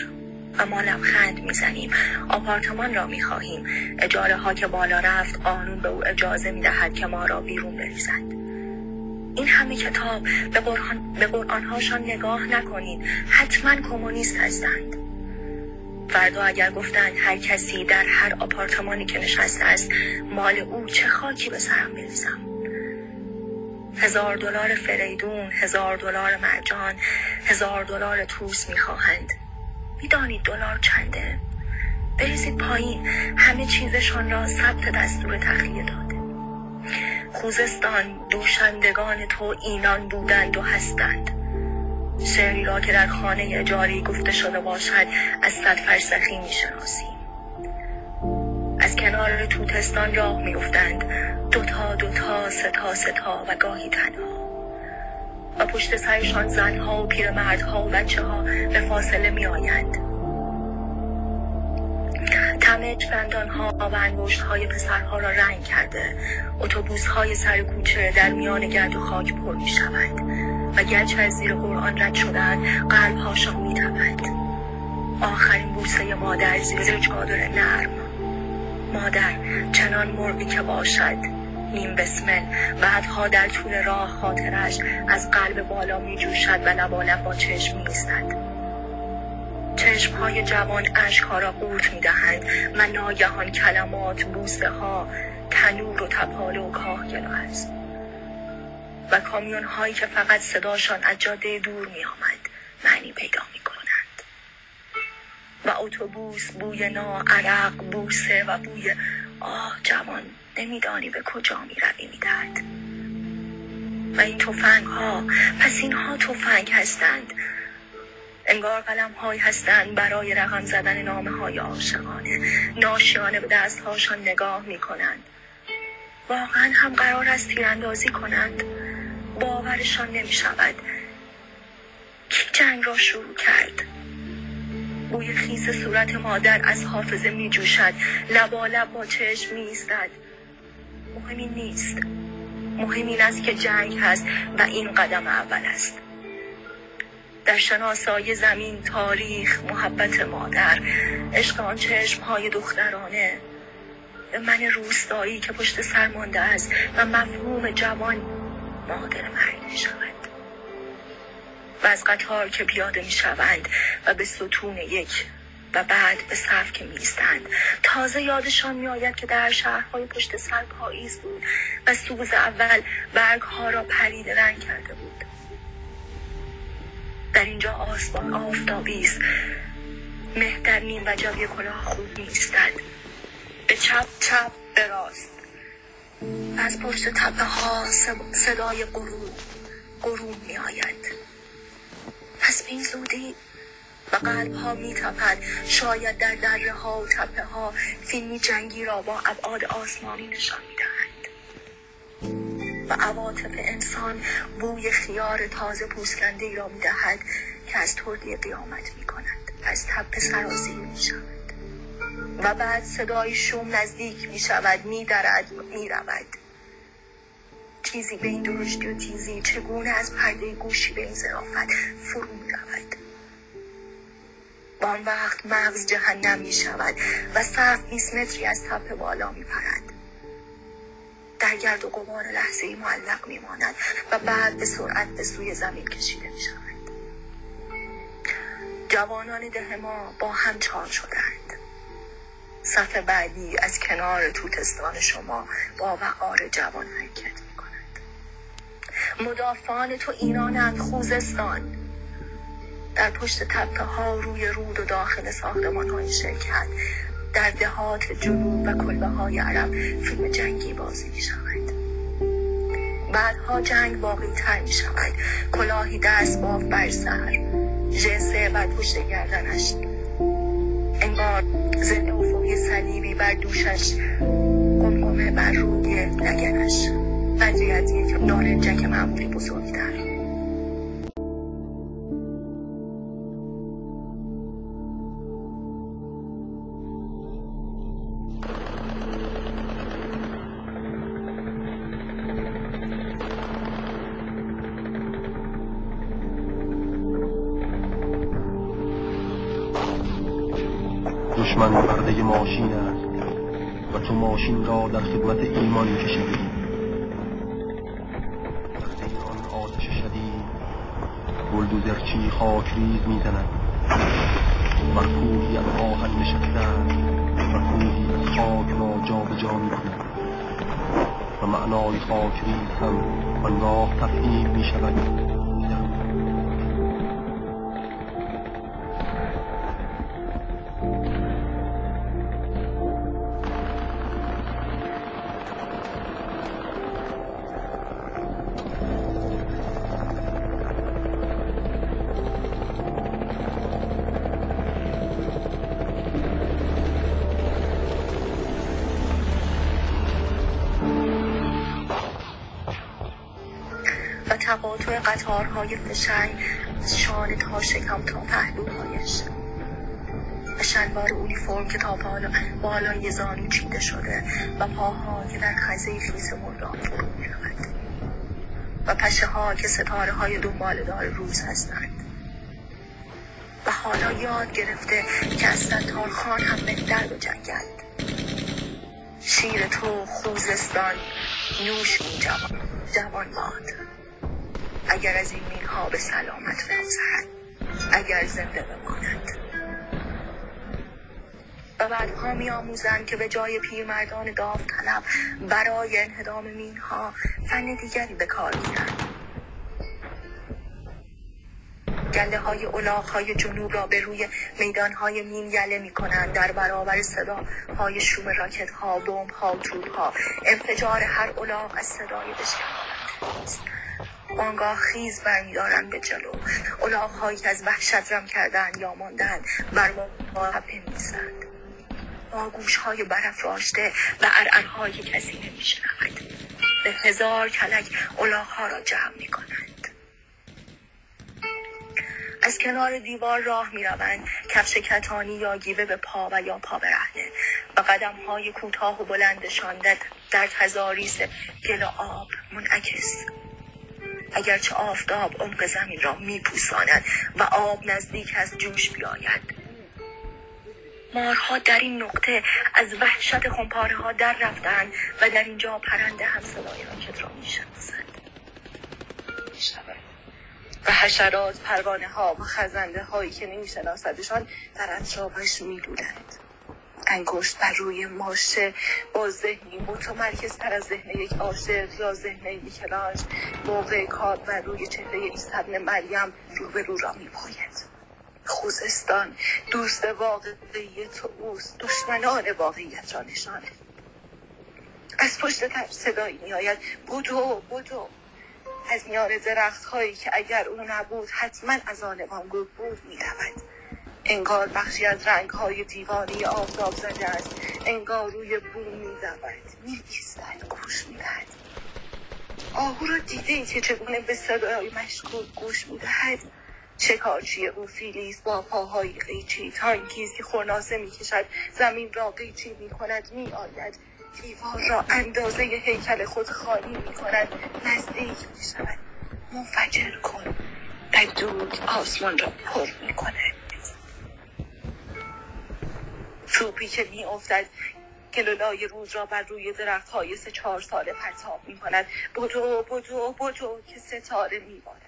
و ما لبخند می‌زنیم. آپارتمان را می‌خواهیم. اجاره ها که بالا رفت قانون به او اجازه می‌دهد که ما را بیرون بریزد. این همه کتاب به قرآن, به قرآن هاشان نگاه نکنید. حتما کمونیست هستند. فردا اگر گفتند هر کسی در هر آپارتمانی که نشسته است مال او چه خاکی به سرم بریزم؟ هزار دلار فریدون هزار دلار مرجان هزار دلار توس می‌خواهند. می‌دانید دلار چنده؟ بریزید پایین. همه چیزشان را ثبت دستور تخلیه داده. خوزستان دوشندگان تو اینان بودند و هستند. شعری را که در خانه اجاری گفته شده باشد از صد فرسخی می‌شناسیم از کنار توتستان راه میافتند دوتا دوتا ستا ستا و گاهی تنها و پشت سرشان زنها و پیرمردها و بچه ها به فاصله می آیند. تمه چفندان ها و انگشت های پسرها را رنگ کرده اتوبوس های سر کوچه در میان گرد و خاک پر می شود و گرچه از زیر قرآن رد شدن قلب هاشان می تپد. آخرین بوسه مادر زیر چادر نرم مادر چنان مرغی که باشد. نیم بسمل. بعدها در طول راه خاطرش از قلب بالا می جوشد و لبالب با چشم می چشم های جوان اشک را قورت می دهند و ناگهان کلمات بوسه ها تنور و تپاله و کاهگل است. و کامیون هایی که فقط صداشان از جاده دور می آمد معنی پیدا می و اتوبوس بوی نا عرق بوسه و بوی آه جوان نمیدانی به کجا می روی می درد. و این توفنگ ها پس اینها توفنگ هستند. انگار قلم های هستند برای رقم زدن نامه های عاشقانه. ناشیانه به دست هاشان نگاه می کنند واقعا هم قرار است تیراندازی کنند. باورشان نمی شود کی جنگ را شروع کرد؟ بوی خیس صورت مادر از حافظه می جوشد لبالب با چشم می ایستد مهم این نیست. مهم این است که جنگ هست و این قدم اول است. در شناسای زمین تاریخ محبت مادر عشق آن چشم های دخترانه. من روستایی که پشت سر مانده است و مفهوم جوان مادر مرگ می شود. و از قطار که پیاده می شوند و به ستون یک و بعد به صف که میستند تازه یادشان میآید که در شهرهای پشت سر پاییز بود و سوز اول برگ ها را پرید رنگ کرده بود. در اینجا آسمان آفتابی است. مه در نیم و جای کلاه خوب میستد به چپ چپ به راست. از پشت تپه ها صدای غروب غروب می آید. پس این زودی و قلب ها می تپد شاید در دره ها و تپه ها فیلمی جنگی را با ابعاد آسمانی نشان می دهند و عواطف انسان بوی خیار تازه پوسکنده را می دهد که از توردی قیامت می کند از تپه سرازیر می شود و بعد صدای شوم نزدیک می شود می درد می رود چیزی به این درشتی و تیزی چگونه از پرده گوشی به این زرافت فرو می رود آن وقت مغز جهنم می شود و سقف 20 متری از تپه بالا می پرد. در گرد و قبار لحظه ای معلق می ماند و بعد به سرعت به سوی زمین کشیده می شود. جوانان ده ما با هم چار شدند. صف بعدی از کنار توتستان شما با وقار جوان حرکت. مدافعان تو اینانند خوزستان. در پشت تپه ها روی رود و داخل ساختمان های شرکت در دهات جنوب و کلبه های عرب فیلم جنگی بازی می شود بعدها جنگ باقی تر می شود کلاهی دست باف بر سر. جنسه بر پشت گردنش. انگار زن افقی صلیبی بر دوشش قمقمه بر روی لگنش. قدری از یک نارنجک معمولی بزرگتر. دشمن پرده ماشین است و تو ماشین را در خدمت ایمان کشیده بلدوزرچی خاک ریز می‌زند بر کوهی از آهن نشسته و کوهی از خاک را جابجا می‌کند و معنای خاک ریز هم آنگاه تفهیم می قطارهای فشنگ از شانه تا شکم تا پهلوهایش و شلوار اونیفرم که تا بالا بالای زانو چیده شده و پاها که در خزه خیس مردان فرو می‌رود. و پشه ها که ستاره های دنبال دار روز هستند. و حالا یاد گرفته که از ستار خان هم بهتر بجنگد. شیر تو خوزستان نوش می جوان جوان باد اگر از این به سلامت بگذرد اگر زنده بماند. و بعدها می آموزند که به جای پیرمردان داوطلب برای انهدام مین ها فن دیگری به کار گیرند گله های اولاغ های جنوب را به روی میدان های مین یله می کنند در برابر صدا های شوم راکت ها بمب ها توپ ها انفجار هر اولاغ از صدای بشکنانند است آنگاه خیز برمیدارند به جلو. اولاغ هایی که از وحشت رم کردن یا ماندن بر ما بنویسند با گوش های برف راشته و ارعرهایی که کسی نمیشنود به هزار کلک اولاغ ها را جمع می کنند از کنار دیوار راه می روند کفش کتانی یا گیوه به پا و یا پا برهنه و قدم های کوتاه و بلندشان در, تزاریس گل آب منعکس. اگرچه آفتاب عمق زمین را می پوساند و آب نزدیک از جوش بیاید. مارها در این نقطه از وحشت خمپاره ها در رفتند و در اینجا پرنده هم صدای راکت را می و حشرات پروانه ها و خزنده هایی که نمی شناسدشان در اطرافش می دودند. انگشت بر روی ماشه با ذهنی متمرکز تر از ذهن یک عاشق یا ذهن میکلانج موقع کار بر روی چهره عیسی ابن مریم روبرو را می باید. خوزستان دوست واقعی تو اوست دشمنان واقعیت را نشانه از پشت تر صدایی می آید بودو بودو از میان درخت هایی که اگر او نبود حتما از آن بود بود می رود. انگار بخشی از رنگ های دیوانی آفتاب زده است. انگار روی بوم می رود می گوش می دهد آهو را دیده ای که چگونه به صدای مشکوک گوش می دهد شکارچی او فیلیس با پاهای قیچی تانکیز که خورناسه می کشد زمین را قیچی می کند می آید دیوار را اندازه هیکل خود خالی می کند نزدیک می شود منفجر کن. و دود آسمان را پر می توپی که می افتد. کلولای روز را بر روی درخت های سه چهار ساله پرتاب می کند. بدو بدو بدو که ستاره می بارد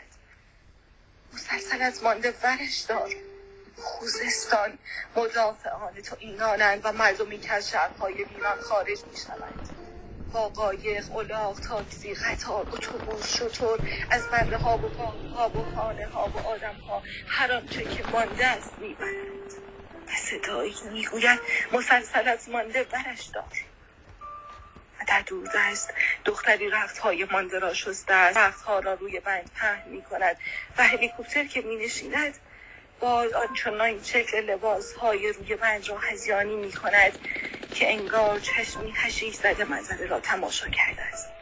مسلسل از مانده ورش دار. خوزستان مدافعان تو اینانند و مردمی که از شهرهای خارج می شوند. با قایق، الاغ، تاکسی، قطار، اتوبوس، شطور از بنده ها و ها و خانه ها و آدم ها هر آنچه که مانده است می‌برند و صدایی می‌گوید مسلسل از مانده برش دار. در دست دختری رخت های مانده را شسته است. رخت ها را روی بند پهن می کند و هلیکوپتر که می نشیند باز آنچنان شکل لباس های روی بند را هزیانی می کند که انگار چشمی هشیش زده منظره را تماشا کرده است.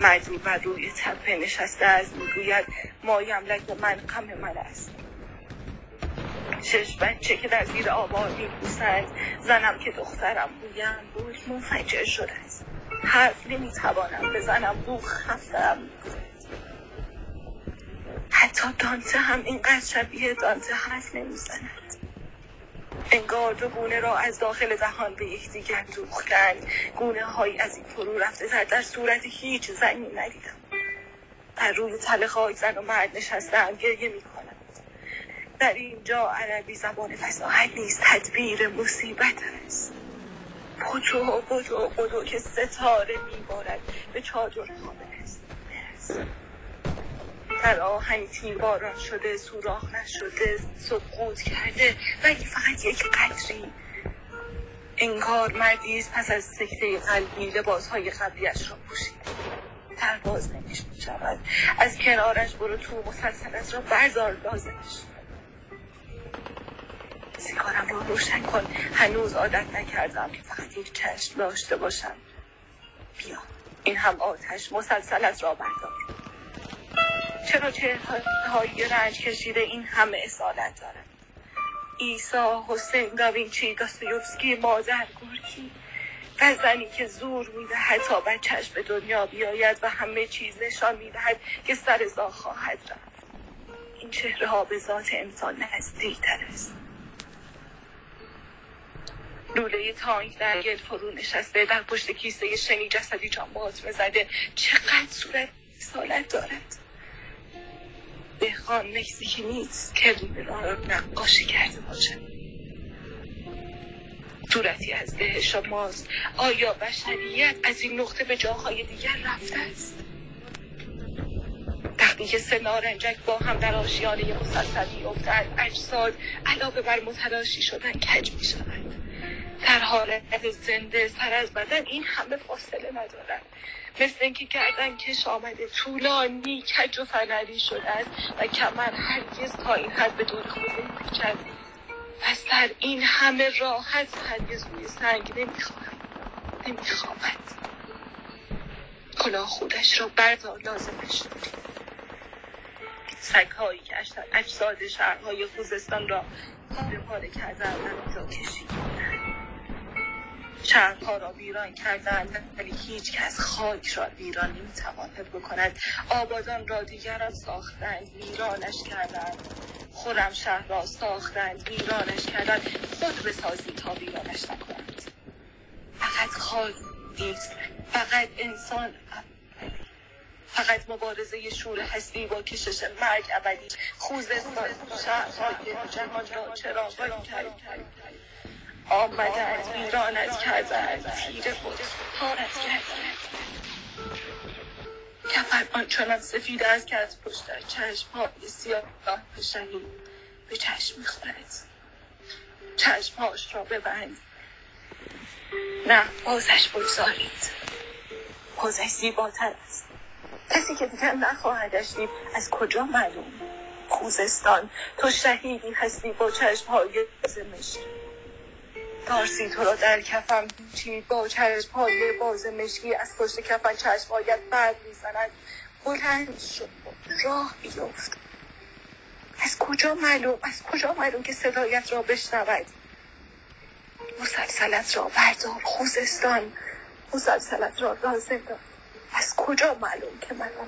مردی بر روی تپه نشسته است. می‌گوید ما یملک من غم من است. شش بچه که در زیر آبان میبوسند زنم که دخترم بویم. بود منفجر شده است. حرف نمی‌توانم بزنم. بو خفتم حتی دانته هم اینقدر شبیه دانته حرف نمی‌زند. انگار دو گونه را از داخل دهان به یکدیگر دوختند گونه هایی از این فرو رفته تر. در صورت هیچ زنی ندیدم. در روی تله خواهی زن و مرد نشستم. گریه می در اینجا عربی زبان فساحت نیست. تدبیر مصیبت است. بدو بدو بدو که ستاره میبارد. به چادر برس برس در آهنگ تیر باران شده سوراخ نشده سقوط کرده. ولی فقط یک قطری انگار مردیز پس از سکته قلبی لباسهای قبلیش را پوشید پرواز نمیش شود از کنارش برو تو مسلسلت را بردار لازمش. سیگارم رو روشن کن. هنوز عادت نکردم که فقط یک چشم داشته باشم. بیا. این هم آتش مسلسل از را بردار. چرا چهرهای رنج کشیده این همه اصالت دارد ایسا حسین داوینچی داستایوفسکی مادر گورکی و زنی که زور می‌دهد تا بچهش به دنیا بیاید و همه چیز نشان می‌دهد که سر زا خواهد رفت. این چهره ها به ذات انسان نزدیکتر است. لوله تانک در گل فرو نشسته در پشت کیسه شنی جسدی جان باز زده چقدر صورت سالت دارد. دهقان که نیست که را نقاشی کرده باشد. صورتی از ده شماست آیا بشریت از این نقطه به جاهای دیگر رفته است؟ وقتی که سه نارنجک با هم در آشیانه مسلسل میافتند اجساد علاوه بر متلاشی شدن کج می شود در حالت زنده سر از بدن این همه فاصله ندارد مثل اینکه گردن کش آمده طولانی کج و فنری شده است و کمر هرگز تا این حد به دور خود نمیپیچد پس در این همه راحت هرگز روی سنگ نمی‌خواهد نمی‌خواهد کلاه خودش را بردار لازمش سگهایی که اجساد شهرهای خوزستان را پاره پاره کردن و کشید شهرها را ویران کردند ولی هیچ کس خاک را ویران نمی‌تواند بکند. آبادان را دیگران ساختند ویرانش کردند. خورم شهر را ساختند ویرانش کردند. خود بسازید تا ویرانش نکنند. فقط خاک نیست فقط انسان فقط مبارزه شور هستی با کشش مرگ ابدی. خوزستان شهرهای جهان را چراغانی کرد. آمدند ویرانت کردند تیر خود پارت کردند کفر آنچنان سفید است که از پشت چشم های سیاه شهید به چشم می‌خورد. چشمهاش را ببند. نه بازش بگذارید. بازش زیباتر است. کسی که دیگر نخواهدش دید از کجا معلوم؟ خوزستان تو شهیدی هستی با چشمهای زمشکی تارسی تو را در کفم چی با چشم های باز مشکی از پشت کفن چشم هایت برد می‌زند. بلند شد راه بیفت از کجا معلوم از کجا معلوم که صدایت را بشنود؟ مسلسلت را بردار خوزستان. مسلسلت را رازه دار. از کجا معلوم که من را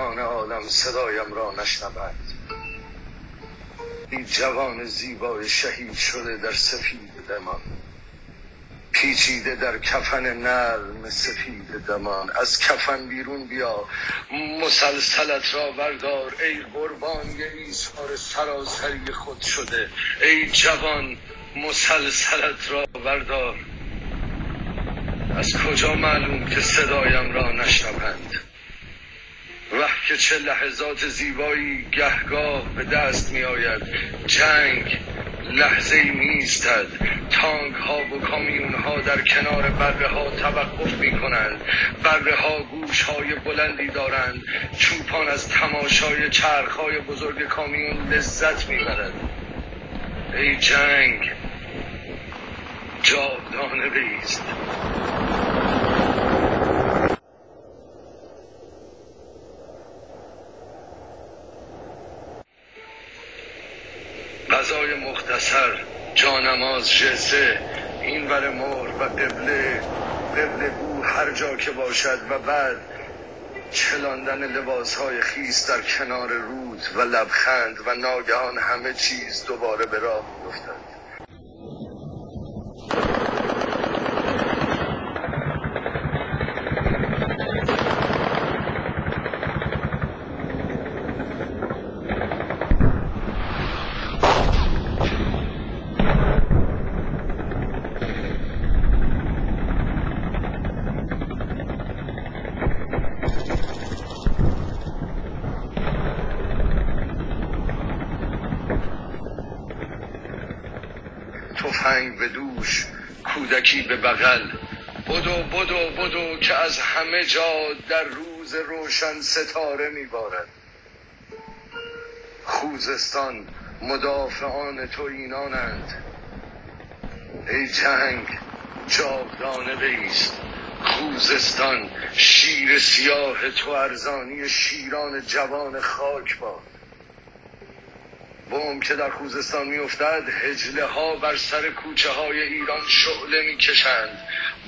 شهیدان عالم صدایم را نشنوند این جوان زیبای شهید شده در سفید دمان. پیچیده در کفن نرم سفید دمان. از کفن بیرون بیا مسلسلت را بردار ای قربان ایثار سراسری خود شده. ای جوان مسلسلت را بردار. از کجا معلوم که صدایم را نشنوند؟ که چه لحظات زیبایی گهگاه به دست می آید جنگ لحظه ای نیستد. تانک ها و کامیون ها در کنار بره ها توقف می کنند بره ها گوش های بلندی دارند. چوپان از تماشای چرخ های بزرگ کامیون لذت می برد. ای جنگ جاودانه بیست غذای مختصر جانماز جزه این بر مر و قبله قبله او هر جا که باشد و بعد چلاندن لباس های خیس در کنار رود و لبخند و ناگهان همه چیز دوباره به راه میافتد. تفنگ به دوش کودکی به بغل. بدو بدو بدو که از همه جا در روز روشن ستاره میبارد. خوزستان مدافعان تو اینانند. ای جنگ جاودانه بیست. خوزستان شیر سیاه تو ارزانی شیران جوان خاک باد. بوم که در خوزستان میافتد هجله ها بر سر کوچه های ایران شعله می‌کشند.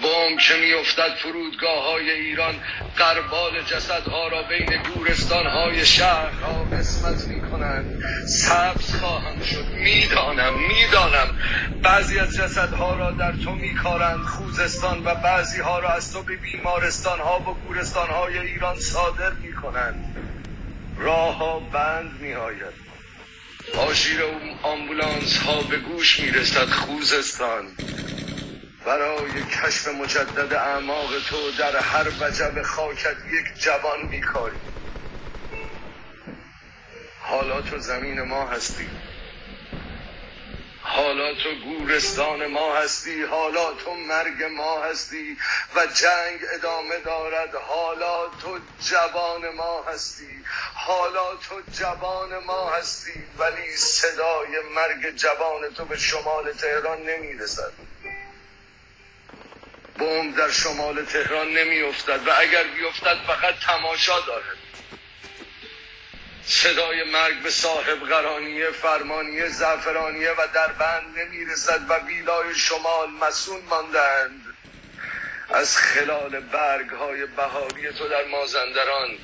بوم که میافتد فرودگاه های ایران قربال جسدها را بین گورستان های شهرها قسمت می‌کنند. سبز خواهم شد. می‌دانم می‌دانم. بعضی از جسدها را در تو میکارند خوزستان و بعضی ها را از تو به بیمارستان ها و گورستان های ایران صادر می‌کنند. راه ها بند میآید. آژیر آمبولانس ها به گوش می‌رسد خوزستان. برای کشف مجدد اعماق تو در هر وجب خاکت یک جوان میکاری حالا تو زمین ما هستی. حالا تو گورستان ما هستی حالا تو مرگ ما هستی و جنگ ادامه دارد حالا تو جوان ما هستی حالا تو جوان ما هستی ولی صدای مرگ جوان تو به شمال تهران نمی‌رسد. بمب در شمال تهران نمیافتد و اگر بیفتد فقط تماشا دارد. صدای مرگ به صاحب قرانیه فرمانیه زعفرانیه و در بند نمی‌رسد و ویلای شمال مسون ماندند از خلال برگ های بهاری تو در مازندران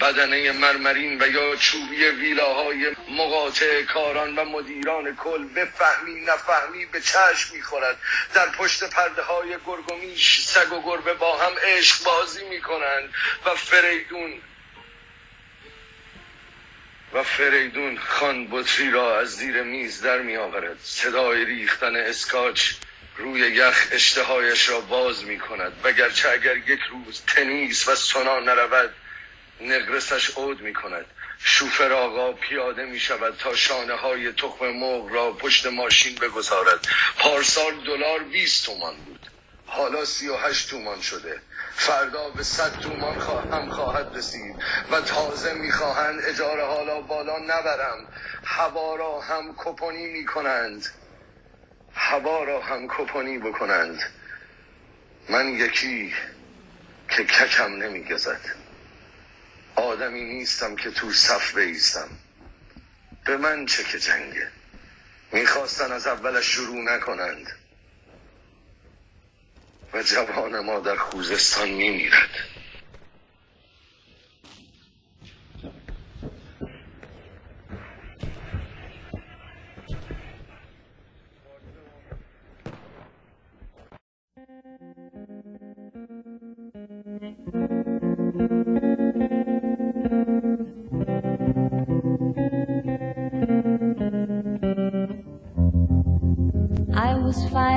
بدنه مرمرین و یا چوبی ویلاهای مقاطع کاران و مدیران کل بفهمی نفهمی به چشم می‌خورد. در پشت پرده های گرگومیش سگ و گربه با هم عشق بازی می‌کنند و فریدون و فریدون خان بطری را از زیر میز در می آورد صدای ریختن اسکاچ روی یخ اشتهایش را باز می کند وگرچه اگر یک روز تنیس و سنا نرود نقرسش عود می کند شوفر آقا پیاده می شود تا شانه های تخم مرغ را پشت ماشین بگذارد. پارسال دلار 20 تومان بود. حالا 38 تومان شده. فردا به صد تومان خواهم خواهد رسید و تازه می‌خواهند اجاره حالا بالا نبرم. هوا را هم کپونی می‌کنند. هوا را هم کپونی بکنند. من یکی که ککم نمیگذد آدمی نیستم که تو صف بیستم. به من چه که جنگه. می‌خواستن از اولش شروع نکنند. و جوان ما در خوزستان میمیرد.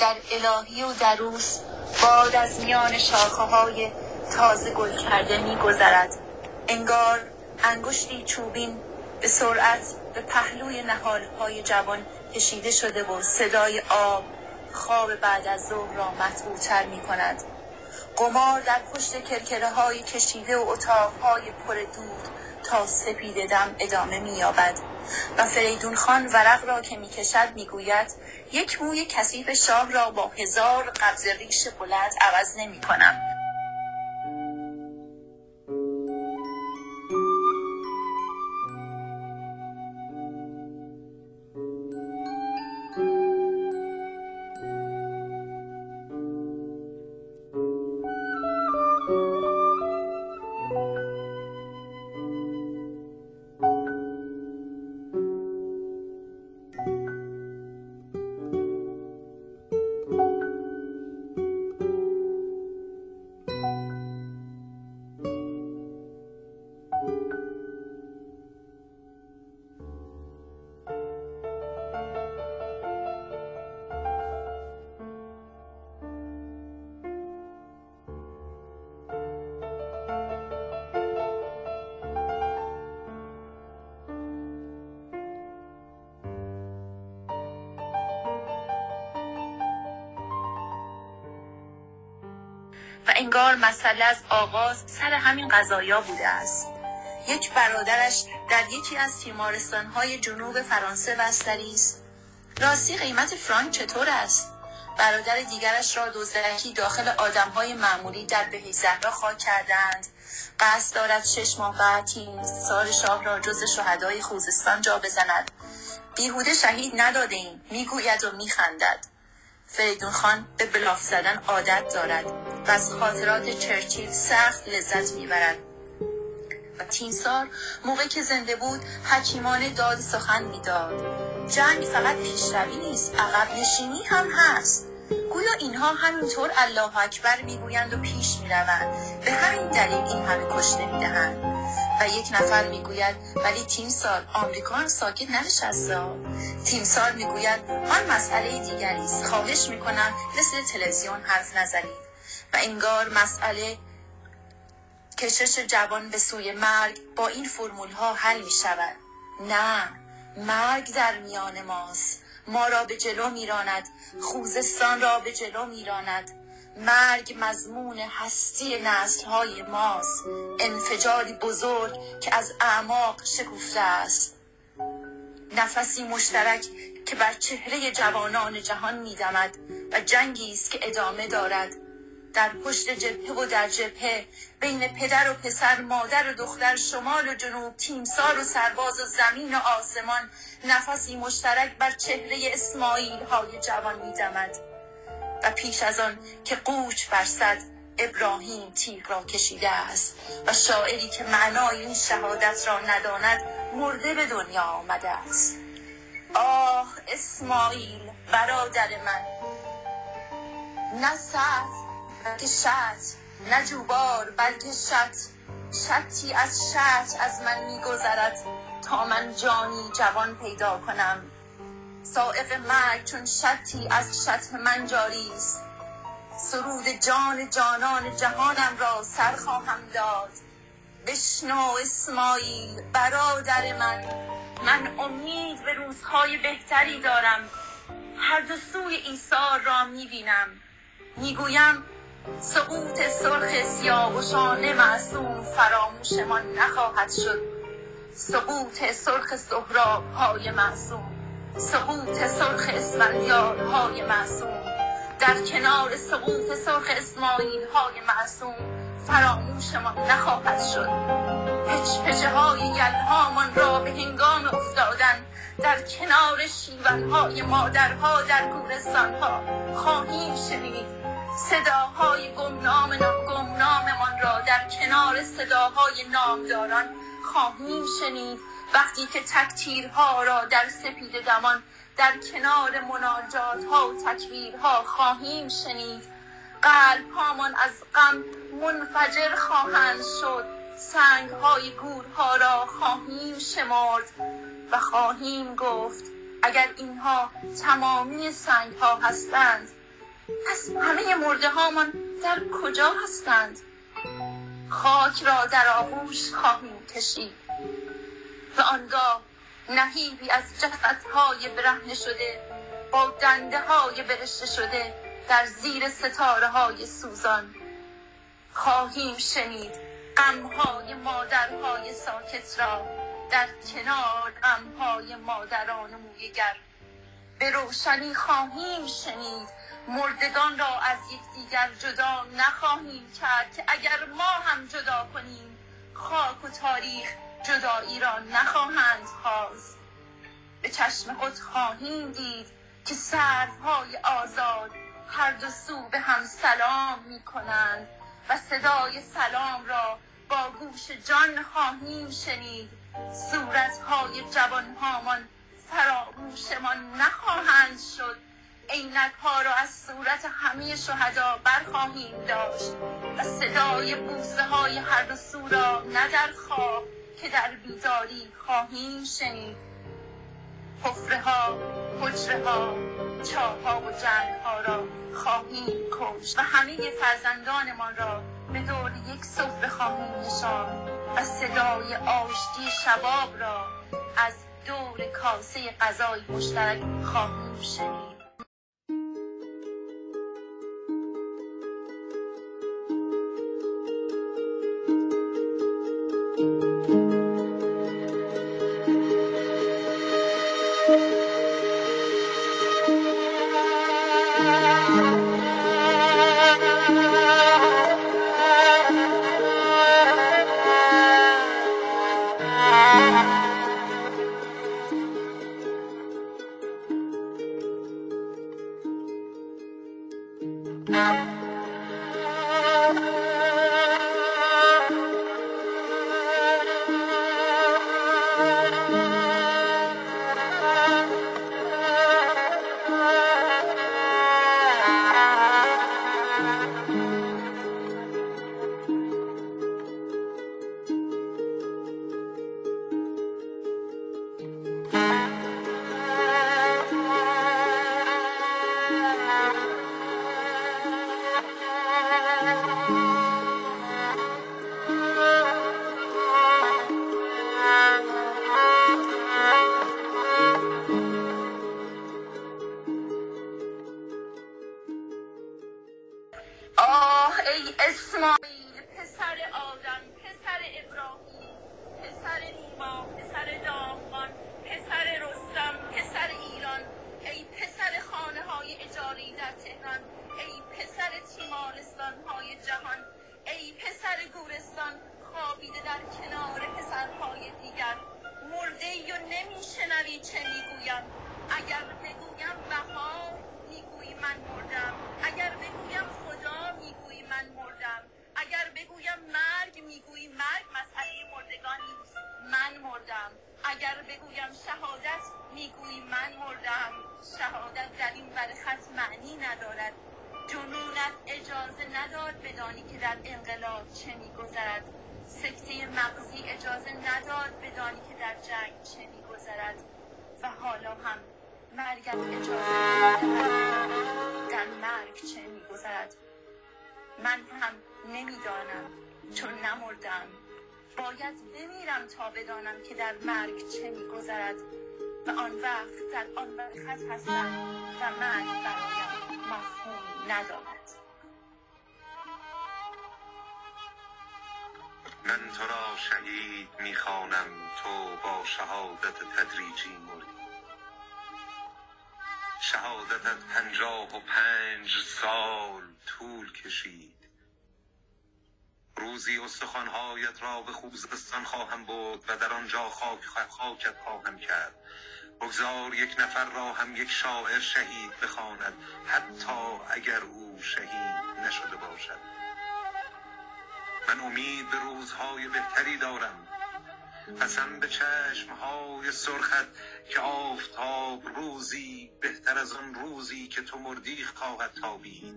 در الهی و دروس باد از میان شاخه های تازه گل کرده می گذرد. انگار انگشتی چوبین به سرعت به پهلوی نهال های جوان کشیده شده و صدای آب خواب بعد از ظهر را مطبوعتر می کند. قمار در پشت کرکره های کشیده و اتاق های پر دود تا سپید دم ادامه می یابد و فریدون خان ورق را که می کشد می گوید یک موی کثیف شاه را با هزار قبض ریش بلند عوض نمی کنم. مسئله از آغاز سر همین قضایا بوده است. یک برادرش در یکی از تیمارستانهای جنوب فرانسه بستری است راستی قیمت فرانک چطور است؟ برادر دیگرش را دزدکی داخل آدمهای معمولی در بهی زهرا خاک کردند. قصد دارد شش ماه بعد تیم سال شاه را جز شهدای خوزستان جا بزند. بیهوده شهید نداده ایم می‌گوید و میخندد. فریدون خان به بلاف زدن عادت دارد. و از خاطرات چرچیل سخت لذت می‌برد. و تیمسار موقع که زنده بود حکیمان داد سخن می‌داد. جنگ فقط پیشروی نیست عقب نشینی هم هست. گویا اینها همینطور الله اکبر می‌گویند و پیش می‌روند. به همین دلیل این همه کشته می‌دهند و یک نفر می‌گوید ولی تیم سال آمریکا هم ساکت ننشسته. تیم می‌گوید آن مسئله دیگری است. خواهش می‌کنم مثل تلویزیون حرف نزنید. و انگار مسئله کشش جوان به سوی مرگ با این فرمول ها حل می شود نه مرگ در میان ماست. ما را به جلو میراند. خوزستان را به جلو میراند. مرگ مضمون هستی نسل های ماست. انفجاری بزرگ که از اعماق شکفته است. نفسی مشترک که بر چهره جوانان جهان میدمد و جنگی است که ادامه دارد. در پشت جبهه و در جبهه بین پدر و پسر مادر و دختر شمال و جنوب تیمسار و سرباز و زمین و آسمان نفسی مشترک بر چهره اسماعیل های جوان میدمد. و پیش از آن که قوچ برسد ابراهیم تیغ را کشیده است و شاعری که معنای این شهادت را نداند مرده به دنیا آمده است. آه اسماعیل برادر من نه بلکه شط نه جوبار بلکه شط. شطی از شط از من میگذرد تا من جانی جوان پیدا کنم. سائق مرگ چون شطی از شط من جاری است. سرود جان جانان جهانم را سر خواهم داد. بشنو اسماعیل برادر من. من امید به روزهای بهتری دارم. هر دو سوی ایثار را می‌بینم. می‌گویم سقوط سرخ سیاوشان معصوم فراموشمان نخواهد شد. سقوط سرخ سهراب های معصوم سقوط سرخ اسفندیار های معصوم. در کنار سقوط سرخ اسماعیل های معصوم فراموشمان نخواهد شد. پچ پچه های گلهامان را به هنگام افتادن در کنار شیونهای مادرها در گورستانها خواهیم شنید. صداهای گمنام گمناممان را در کنار صداهای نامداران خواهیم شنید. وقتی که تکتیرها را در سپید دمان در کنار مناجات ها و تکبیرها خواهیم شنید. قلب هامان از غم منفجر خواهند شد. سنگ های گورها را خواهیم شمرد و خواهیم گفت اگر اینها تمامی سنگ ها هستند پس همه مرده هامان در کجا هستند؟ خاک را در آغوش خواهیم کشید. و آنگاه نهیبی از جسدهای برهنه شده با دنده های برشته شده در زیر ستاره های سوزان. خواهیم شنید غمهای مادرهای ساکت را در کنار غمهای مادران مویگر. به روشنی خواهیم شنید مردگان را از یکدیگر جدا نخواهیم کرد که اگر ما هم جدا کنیم خاک و تاریخ جدایی را نخواهند خواست. به چشم خود خواهیم دید که سرهای آزاد هر دو سو به هم سلام می کنند و صدای سلام را با گوش جان خواهیم شنید. صورتهای جوانهامان فراموشمان نخواهند شد. عینک ها را از صورت همه شهدا برخواهیم داشت و صدای بوسه های هر دو سو را نه در که در بیداری خواهیم شنید. حفره ها حجره ها چاه ها و جنگ ها را خواهیم کشت و همه فرزندانمان را به دور یک سفره خواهیم نشان و صدای آشتی شباب را از دور کاسه غذای مشترک خواهیم شنید. با شهادت تدریجی مردی. شهادتت پنجاه و پنج سال طول کشید. روز روزی استخوانهایت را به خوزستان خواهم برد و در آنجا خاک خاکت خواهم کرد. بگذار یک نفر را هم یک شاعر شهید بخواند حتی اگر او شهید نشده باشد. من امید به روزهای بهتری دارم. قسم به چشمهای سرخت که آفتاب روزی بهتر از آن روزی که تو مردی خواهد تابید.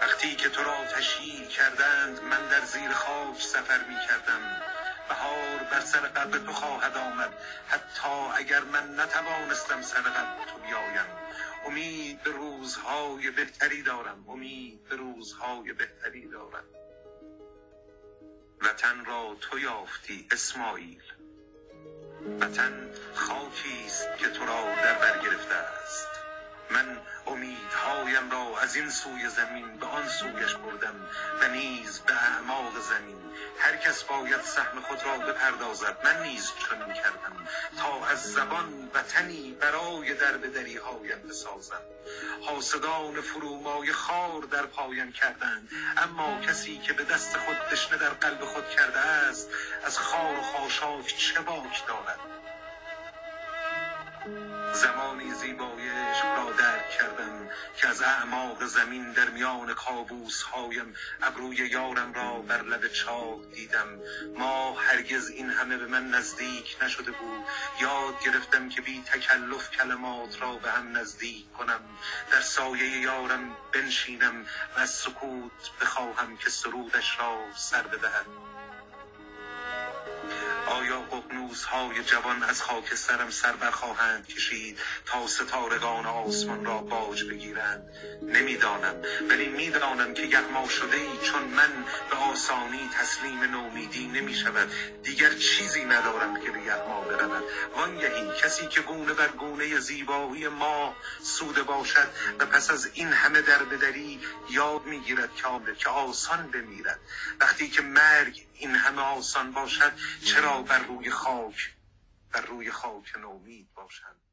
وقتی که تو را تشییع کردند من در زیر خاک سفر می کردم بهار بر سر قلب تو خواهد آمد. حتی اگر من نتوانستم سر قلب تو بیایم. امید به روزهای بهتری دارم. امید به روزهای بهتری دارم. وطن را تو یافتی اسماعیل. وطن خاکی است که تو را در بر گرفته است. من امیدهایم را از این سوی زمین به آن سویش بردم و نیز به اعماق زمین. هر کس باید سهم خود را بپردازد. من نیز چنین کردم تا از زبان وطنی برای درب دری هایم بسازم. حاسدان فرومای خار در پایم کردند. اما کسی که به دست خود دشنه در قلب خود کرده است از خار و خاشاک چه باک دارد؟ زمانی زیبایش را درک کردم که از اعماق زمین در میان کابوس هایم ابروی یارم را بر لب چاه دیدم. ما هرگز این همه به من نزدیک نشده بود. یاد گرفتم که بی تکلف کلمات را به هم نزدیک کنم. در سایه یارم بنشینم و از سکوت بخواهم که سرودش را سر بدهد ققنوس های جوان از خاک سرم سر برخواهند کشید تا ستارگان آسمان را باج بگیرند. نمی‌دانم ولی می‌دانم که یغما شده ای چون من به آسانی تسلیم نومیدی نمی شود دیگر چیزی ندارم که به یغما برود. وانگهی کسی که گونه بر گونه زیبایی ما سوده باشد و پس از این همه در بدری یاد می‌گیرد که آسان بمیرد. وقتی که مرگ این همه آسان باشد چرا بر روی خاک بر روی خاک نومید باشد؟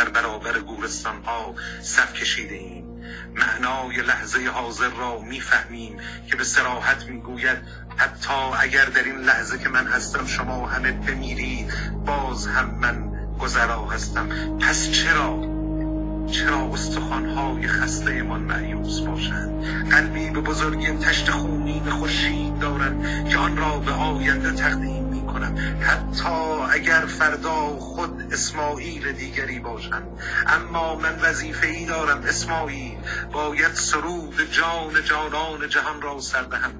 در برابر گورستان ها صف کشیده ایم معنای لحظه حاضر را می‌فهمیم که به سراحت می‌گوید حتی اگر در این لحظه که من هستم شما همه بمیرید باز هم من گذرا هستم. پس چرا؟ چرا استخوانهای خسته من معیوس باشند؟ قلبی به بزرگی تشت خونین خورشید دارد که آن را به آینده تقدیم می کنم حتی اگر فردا خود اسماعیل دیگری باشم. اما من وظیفه ای دارم اسماعیل. باید سرود جان جانان جهان را سر دهم.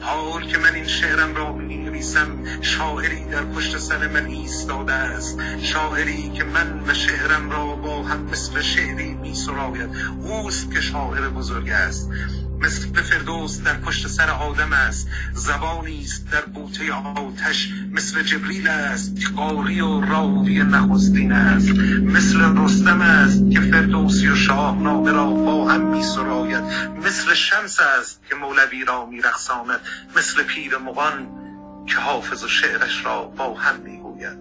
حال که من این شعرم را می نویسم شاعری در پشت سر من ایستاده است. شاعری که من و شعرم را با هم مثل شعری می سراید اوست که شاعر بزرگ است. مثل فردوس در پشت سر آدم است. زبانی است در بوته آتش. مثل جبریل است. قاری و راوی نخستین است. مثل رستم است که فردوسی و شاهنامه را با هم می سراید مثل شمس است که مولوی را می رخصاند مثل پیر مغان که حافظ و شعرش را با هم می گوید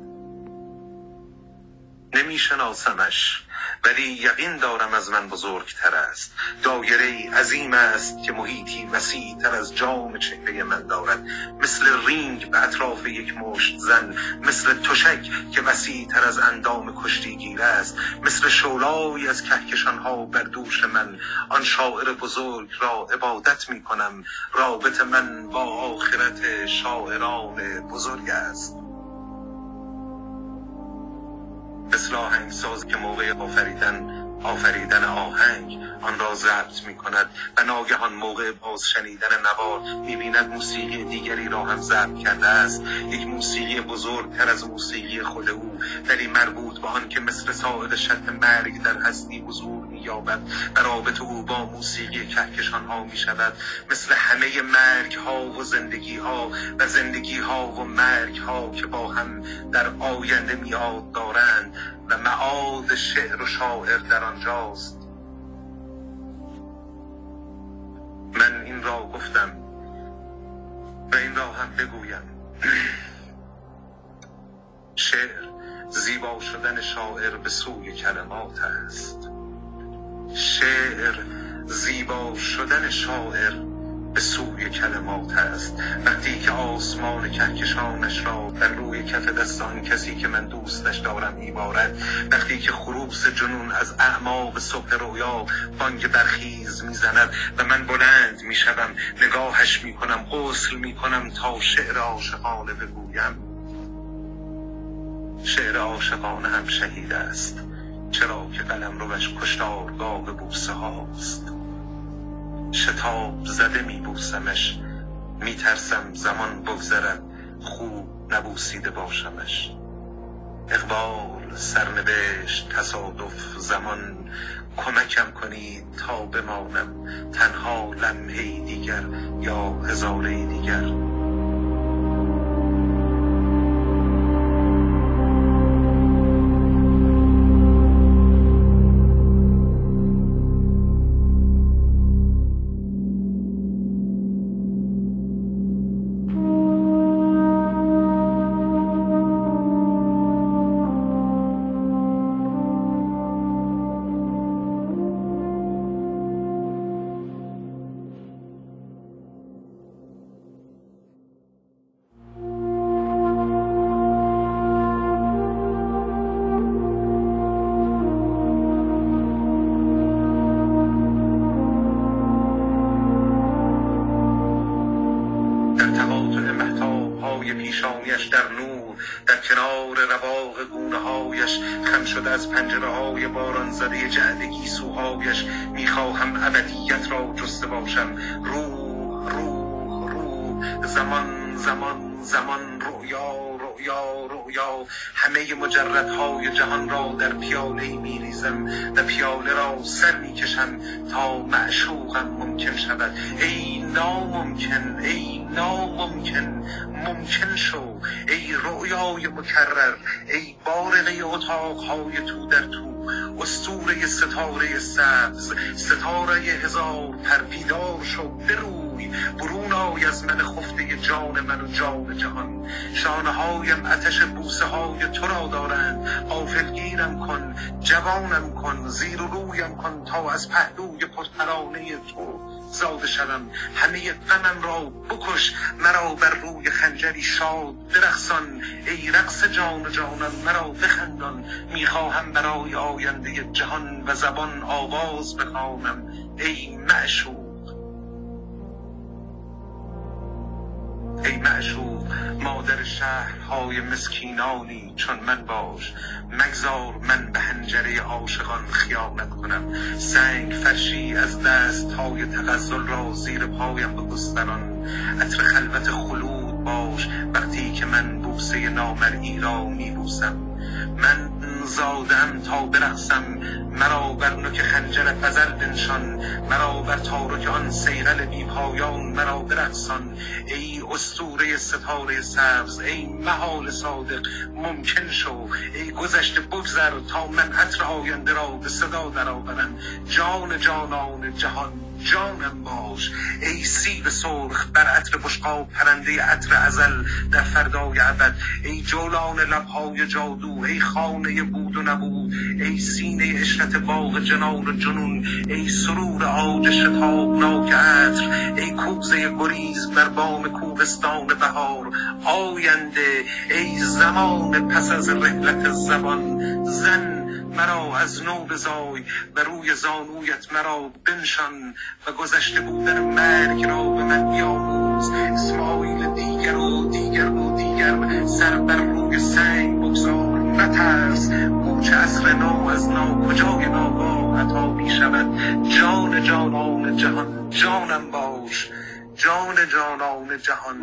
نمی شناسمش ولی یقین دارم از من بزرگتر است. دایره عظیم است که محیطی وسیع تر از جام چهره من دارد. مثل رینگ به اطراف یک مشت زن مثل تشک که وسیع تر از اندام کشتیگیر است. مثل شولایی از کهکشان ها بر دوش من. آن شاعر بزرگ را عبادت می کنم رابط من با آخرت شاعران بزرگ است. مثل آهنگساز که موقع آفریدن آفریدن آهنگ آن را ضبط می کند و ناگهان موقع باز شنیدن نوار می بیند موسیقی دیگری را هم ضبط کرده است. یک موسیقی بزرگتر از موسیقی خود او ولی مربوط به آن که مثل ساعد شط مرگ در هستی حضور یابد و رابط او با موسیقی کهکشان ها می شود مثل همه مرگ ها و زندگی ها و زندگی ها و مرگ ها که با هم در آینده میاد دارند و معاد شعر و شاعر در آنجاست. من این را گفتم و این را هم بگویم. شعر زیبا شدن شاعر به سوی کلمات است. شعر زیبا شدن شاعر به سوی کلمات است. وقتی که آسمان کهکشانش را در روی کف دستان کسی که من دوستش دارم میبارد وقتی که خروس جنون از اعماق صبح رویا بانگ برخیز می‌زند و من بلند می‌شوم نگاهش می‌کنم غسل می‌کنم تا شعر عاشقانه بگویم. شعر عاشقانه هم شهید است. چرا که قلم روش کشتارگاه بوسه هاست؟ شتاب زده می بوسمش می ترسم زمان بگذرد خوب نبوسیده باشمش. اقبال سرنوشت تصادف زمان کمکم کنید تا بمانم. تنها لمحه دیگر یا هزاره دیگر. شود ای ناممکن ای ناممکن ممکن شو. ای رویای مکرر ای بارقه اتاقهای تو در تو. استوره ستاره سبز ستاره هزار پر بیدار شو. بروی برون آی از من خفته جان من و جان جهان. شانه هایم آتش بوسه های تو را دارند. غافلگیرم کن جوانم کن زیر رویم کن تا از پهلوی پرترانه تو. زاده شوم. همه غمم را بکش مرا بر روی خنجری شاد برقصان ای رقص جان جانم مرا بخندان. می‌خواهم برای آینده جهان و زبان آواز بخوانم. ای معشوق ای معشوق مادر شهرهای مسکینانی چون من باش مگذار من به هنجره عاشقان خیانت کنم. سنگ فرشی از دست های تغزل را زیر پایم بگستران عطر خلوت خلود باش وقتی که من بوسه نامرئی را میبوسم. من زادم تا برقصم مرا بر نوک خنجر فزل بنشان مرا بر تارک آن سیغل بی پایان مرا برقصان. ای اسطوره ستاره سبز ای محال صادق ممکن شو. ای گذشته بگذر تا من عطر آینده را به صدا درآورم. جان جانان جهان. جانم باش. ای سیب سرخ بر عطر بشقاب پرنده عطر ازل در فردای ابد. ای جولان لبهای جادو ای خانه بود و نبود. ای سینه اشرت باغ جنان جنون. ای سرور آج شتابناک عطر. ای کوزه گریز بر بام کوهستان بهار. آینده ای زمان پس از رحلت زبان. زن مرا از نو بزای و روی زانویت مرا بنشان و گذشته بودن مرگ را به من بیاموز. اسماعیل دیگر و دیگر و دیگر سر بر روی سنگ بگذار. مترس گوچه اصر نو از نا کجای ناگاه عطا می شود. جان جانان جهان جانم باش. جان جانان جهان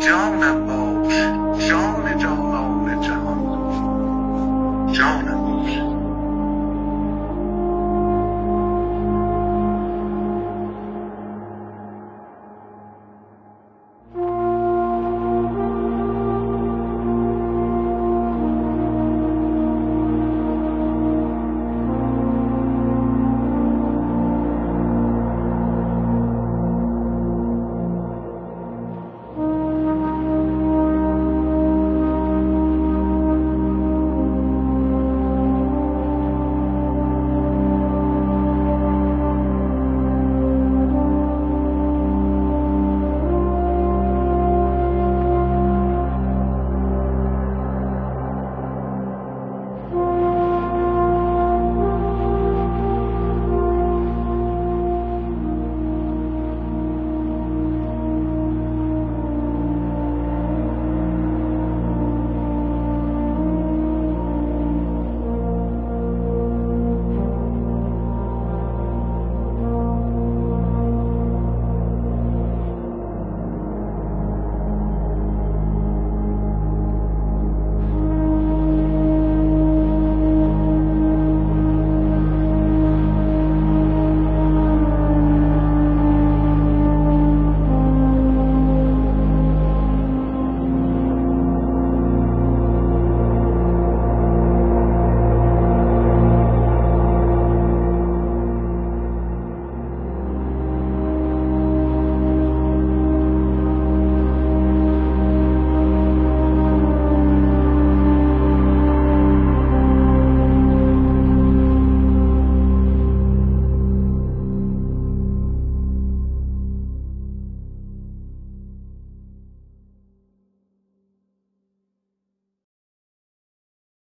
جانم باش. جان جانان جهان. جانم.